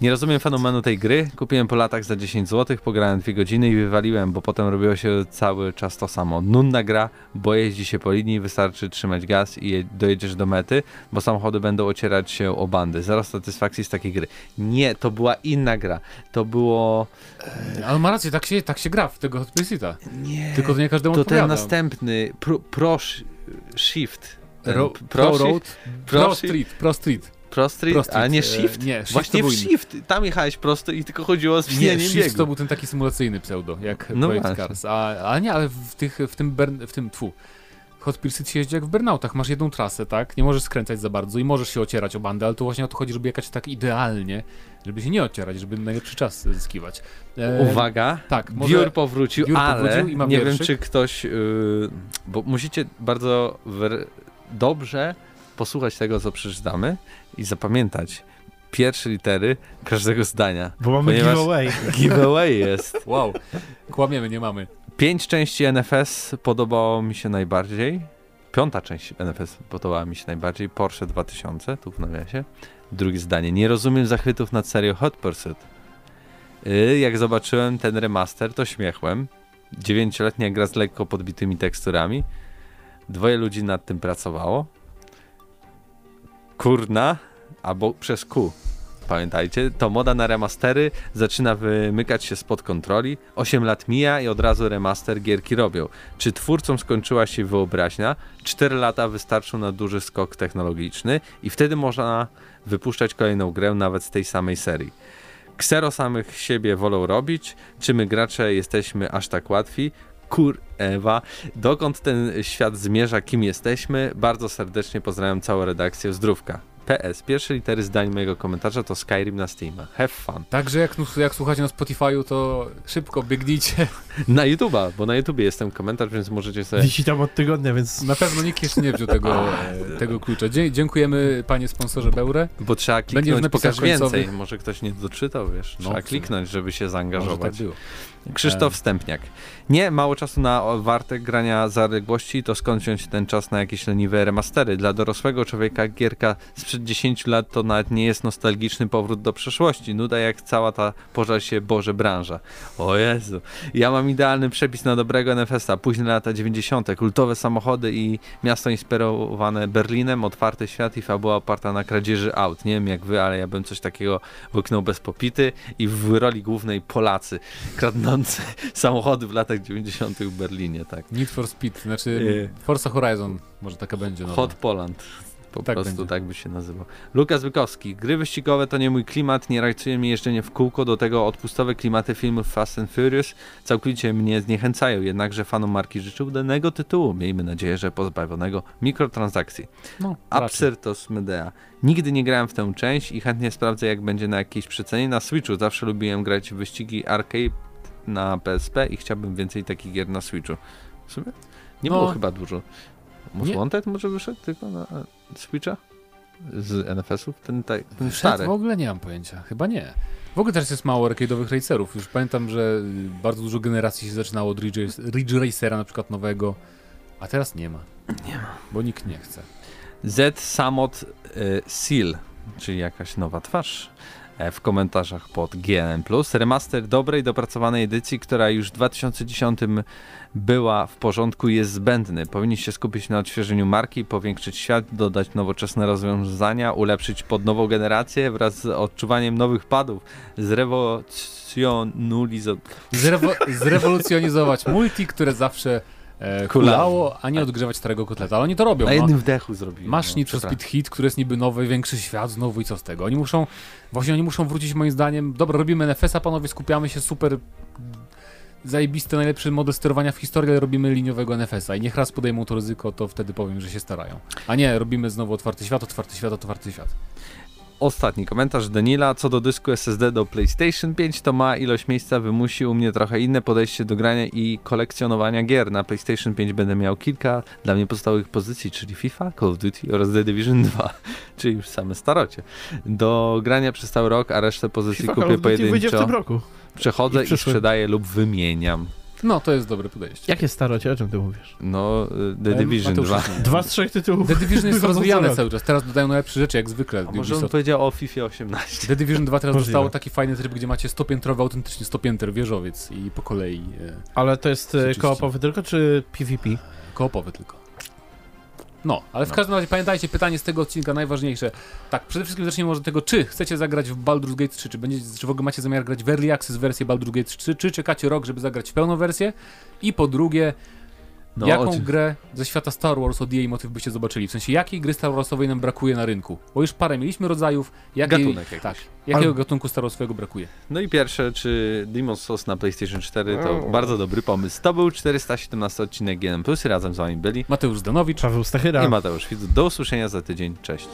Nie rozumiem fenomenu tej gry. Kupiłem po latach za 10 zł, pograłem 2 godziny i wywaliłem, bo potem robiło się cały czas to samo. Nudna gra, bo jeździ się po linii, wystarczy trzymać gaz i je- dojedziesz do mety, bo samochody będą ocierać się o bandy. Zero satysfakcji z takiej gry. Nie, to była inna gra. To było... Ale ma rację, tak się, tak się gra w tego Hot Pursuita. Nie. Tylko to nie każdemu to ten odpowiada. następny, pro, pro sh- Shift. Ro, pro, Road, Pro, Pro Street, Pro Street. Pro Street, Pro Street, a nie e, Shift? nie, Shift Właśnie w. Shift, tam jechałeś prosto i tylko chodziło o Nie, zmienianie Shift biegu. to był ten taki symulacyjny pseudo, jak No Project właśnie. Cars. A, a nie, ale w, tych, w tym, Bern, w tym tfu. Hot Pursuit się jeździ jak w burnoutach, masz jedną trasę, tak? Nie możesz skręcać za bardzo i możesz się ocierać o bandę, ale tu właśnie o to chodzi, żeby jechać tak idealnie, żeby się nie ocierać, żeby najlepszy czas zyskiwać. E, Uwaga, Tak, może... Biur powrócił, Biur ale powrócił nie wiem, wierszyk. czy ktoś, yy, bo musicie bardzo dobrze posłuchać tego, co przeczytamy i zapamiętać pierwsze litery każdego zdania. Bo mamy giveaway. Giveaway jest. Wow, kłamiemy, nie mamy. Pięć części NFS podobało mi się najbardziej. Piąta część NFS podobała mi się najbardziej. Porsche 2000, tu w nawiasie. Drugie zdanie. Nie rozumiem zachwytów nad serią Hot Pursuit. Yy, jak zobaczyłem ten remaster, to śmiechłem. Dziewięcioletnia gra z lekko podbitymi teksturami. Dwoje ludzi nad tym pracowało. Kurna, albo przez Q. Pamiętajcie, to moda na remastery zaczyna wymykać się spod kontroli. 8 lat mija i od razu remaster gierki robią. Czy twórcom skończyła się wyobraźnia? 4 lata wystarczą na duży skok technologiczny i wtedy można wypuszczać kolejną grę nawet z tej samej serii. Ksero samych siebie wolą robić, czy my gracze jesteśmy aż tak łatwi? Kur Ewa, dokąd ten świat zmierza, kim jesteśmy? Bardzo serdecznie pozdrawiam całą redakcję Zdrówka. PS. Pierwsze litery zdań mojego komentarza to Skyrim na Steam'a. Have fun. Także jak, jak słuchacie na Spotify'u, to szybko biegnijcie. Na YouTube'a, bo na YouTubie jest ten komentarz, więc możecie sobie... Wisi tam od tygodnia, więc Na pewno nikt jeszcze nie wziął tego, e, tego klucza. Dzie dziękujemy panie sponsorze Beure. Bo trzeba kliknąć, pokaż więcej. Może ktoś nie doczytał, wiesz. No, Trzeba sumie. kliknąć, żeby się Może zaangażować. tak. Krzysztof Stępniak. Nie, mało czasu na o- warte grania zaległości, to skąd wziąć ten czas na jakieś leniwe remastery? Dla dorosłego człowieka gierka sprzed 10 lat to nawet nie jest nostalgiczny powrót do przeszłości. Nuda jak cała ta pożar się Boże branża. O Jezu. Ja mam idealny przepis na dobrego NFS-a. Późne lata 90., kultowe samochody i miasto inspirowane Berlinem, otwarty świat i fabuła oparta na kradzieży aut. Nie wiem jak wy, ale ja bym coś takiego łyknął bez popity i w roli głównej Polacy kradnący samochody w latach 90. w Berlinie, tak. Need for Speed, znaczy E. Forza Horizon, może taka będzie. nowa. Hot Poland. Po Tak prostu będzie. tak by się nazywał. Lukas Wykowski. Gry wyścigowe to nie mój klimat, nie rajcuje mnie jeżdżenie w kółko, do tego odpustowe klimaty filmów Fast and Furious całkowicie mnie zniechęcają, jednakże fanom marki życzę udanego tytułu. Miejmy nadzieję, że pozbawionego mikrotransakcji. No. Absyrtos Medea. Nigdy nie grałem w tę część i chętnie sprawdzę jak będzie na jakiejś przecenie. Na Switchu zawsze lubiłem grać w wyścigi arcade na PSP i chciałbym więcej takich gier na Switchu. W sumie nie No. było chyba dużo. Most Nie. Wanted może wyszedł tylko na Switcha? Z NFS-ów? Ten, ten stary. W ogóle nie mam pojęcia, chyba nie. W ogóle teraz jest mało arcade'owych racerów. Już pamiętam, że y, bardzo dużo generacji się zaczynało od Ridge, Ridge Racera na przykład nowego, a teraz nie ma. Nie ma. Bo nikt nie chce. Z Samot y, Seal, czyli jakaś nowa twarz e, w komentarzach pod GNM+. Remaster dobrej, dopracowanej edycji, która już w 2010 była w porządku jest zbędny. Powinniście skupić na odświeżeniu marki, powiększyć świat, dodać nowoczesne rozwiązania, ulepszyć pod nową generację wraz z odczuwaniem nowych padów, zrewolucjonizować Zrewo zrewolucjonizować multi, które zawsze e, Kulało. a nie odgrzewać starego kotleta. Ale oni to robią. Na No. jednym wdechu zrobiłem. Masz no, Need for Speed Hit, który jest niby nowy, większy świat znowu i co z tego? Oni muszą, właśnie oni muszą wrócić moim zdaniem, dobra, robimy NFS-a, panowie, skupiamy się, super zajebisty, najlepszy model sterowania w historii, ale robimy liniowego NFS-a i niech raz podejmą to ryzyko, to wtedy powiem, że się starają. A nie, robimy znowu otwarty świat, otwarty świat, otwarty świat. Ostatni komentarz Danila. Co do dysku SSD do PlayStation 5, to ma ilość miejsca wymusi u mnie trochę inne podejście do grania i kolekcjonowania gier. Na PlayStation 5 będę miał kilka dla mnie podstawowych pozycji, czyli FIFA, Call of Duty oraz The Division 2, czyli już same starocie. Do grania przez cały rok, a resztę pozycji FIFA Call kupię of Duty wyjdzie w tym pojedynczo. roku. Przechodzę I i sprzedaję lub wymieniam. No, to jest dobre podejście. Jakie starocie, o czym ty mówisz? No, y, The Division Mateusz 2. jest- Dwa z trzech tytułów. The Division jest rozwijane cały czas, teraz dodają najlepsze rzeczy, jak zwykle. A może on powiedział o FIFA 18. The Division 2 teraz Możliwe. dostało taki fajny tryb, gdzie macie stopiętrowy, autentycznie stopięter wieżowiec i po kolei e, Ale to jest e, koopowy tylko, czy PvP? koopowy tylko. No, ale w No. każdym razie pamiętajcie, pytanie z tego odcinka najważniejsze. Tak, przede wszystkim zacznijmy może od tego, czy chcecie zagrać w Baldur's Gate 3, czy, będziecie, czy w ogóle macie zamiar grać w Early Access wersję Baldur's Gate 3, czy czekacie rok, żeby zagrać w pełną wersję? I po drugie, No, jaką oczy- grę ze świata Star Wars od jej motyw byście zobaczyli? W sensie, jakiej gry Star Warsowej nam brakuje na rynku? Bo już parę mieliśmy rodzajów. Jakiej, Gatunek jakiś. Tak, jakiego Ale- gatunku Star Warsowego brakuje? No i pierwsze, czy Demon's Souls na PlayStation 4 to bardzo dobry pomysł. To był 417 odcinek GN+, razem z wami byli Mateusz Zdanowicz. Paweł Stachyra. i Mateusz Widz. Do usłyszenia za tydzień, cześć.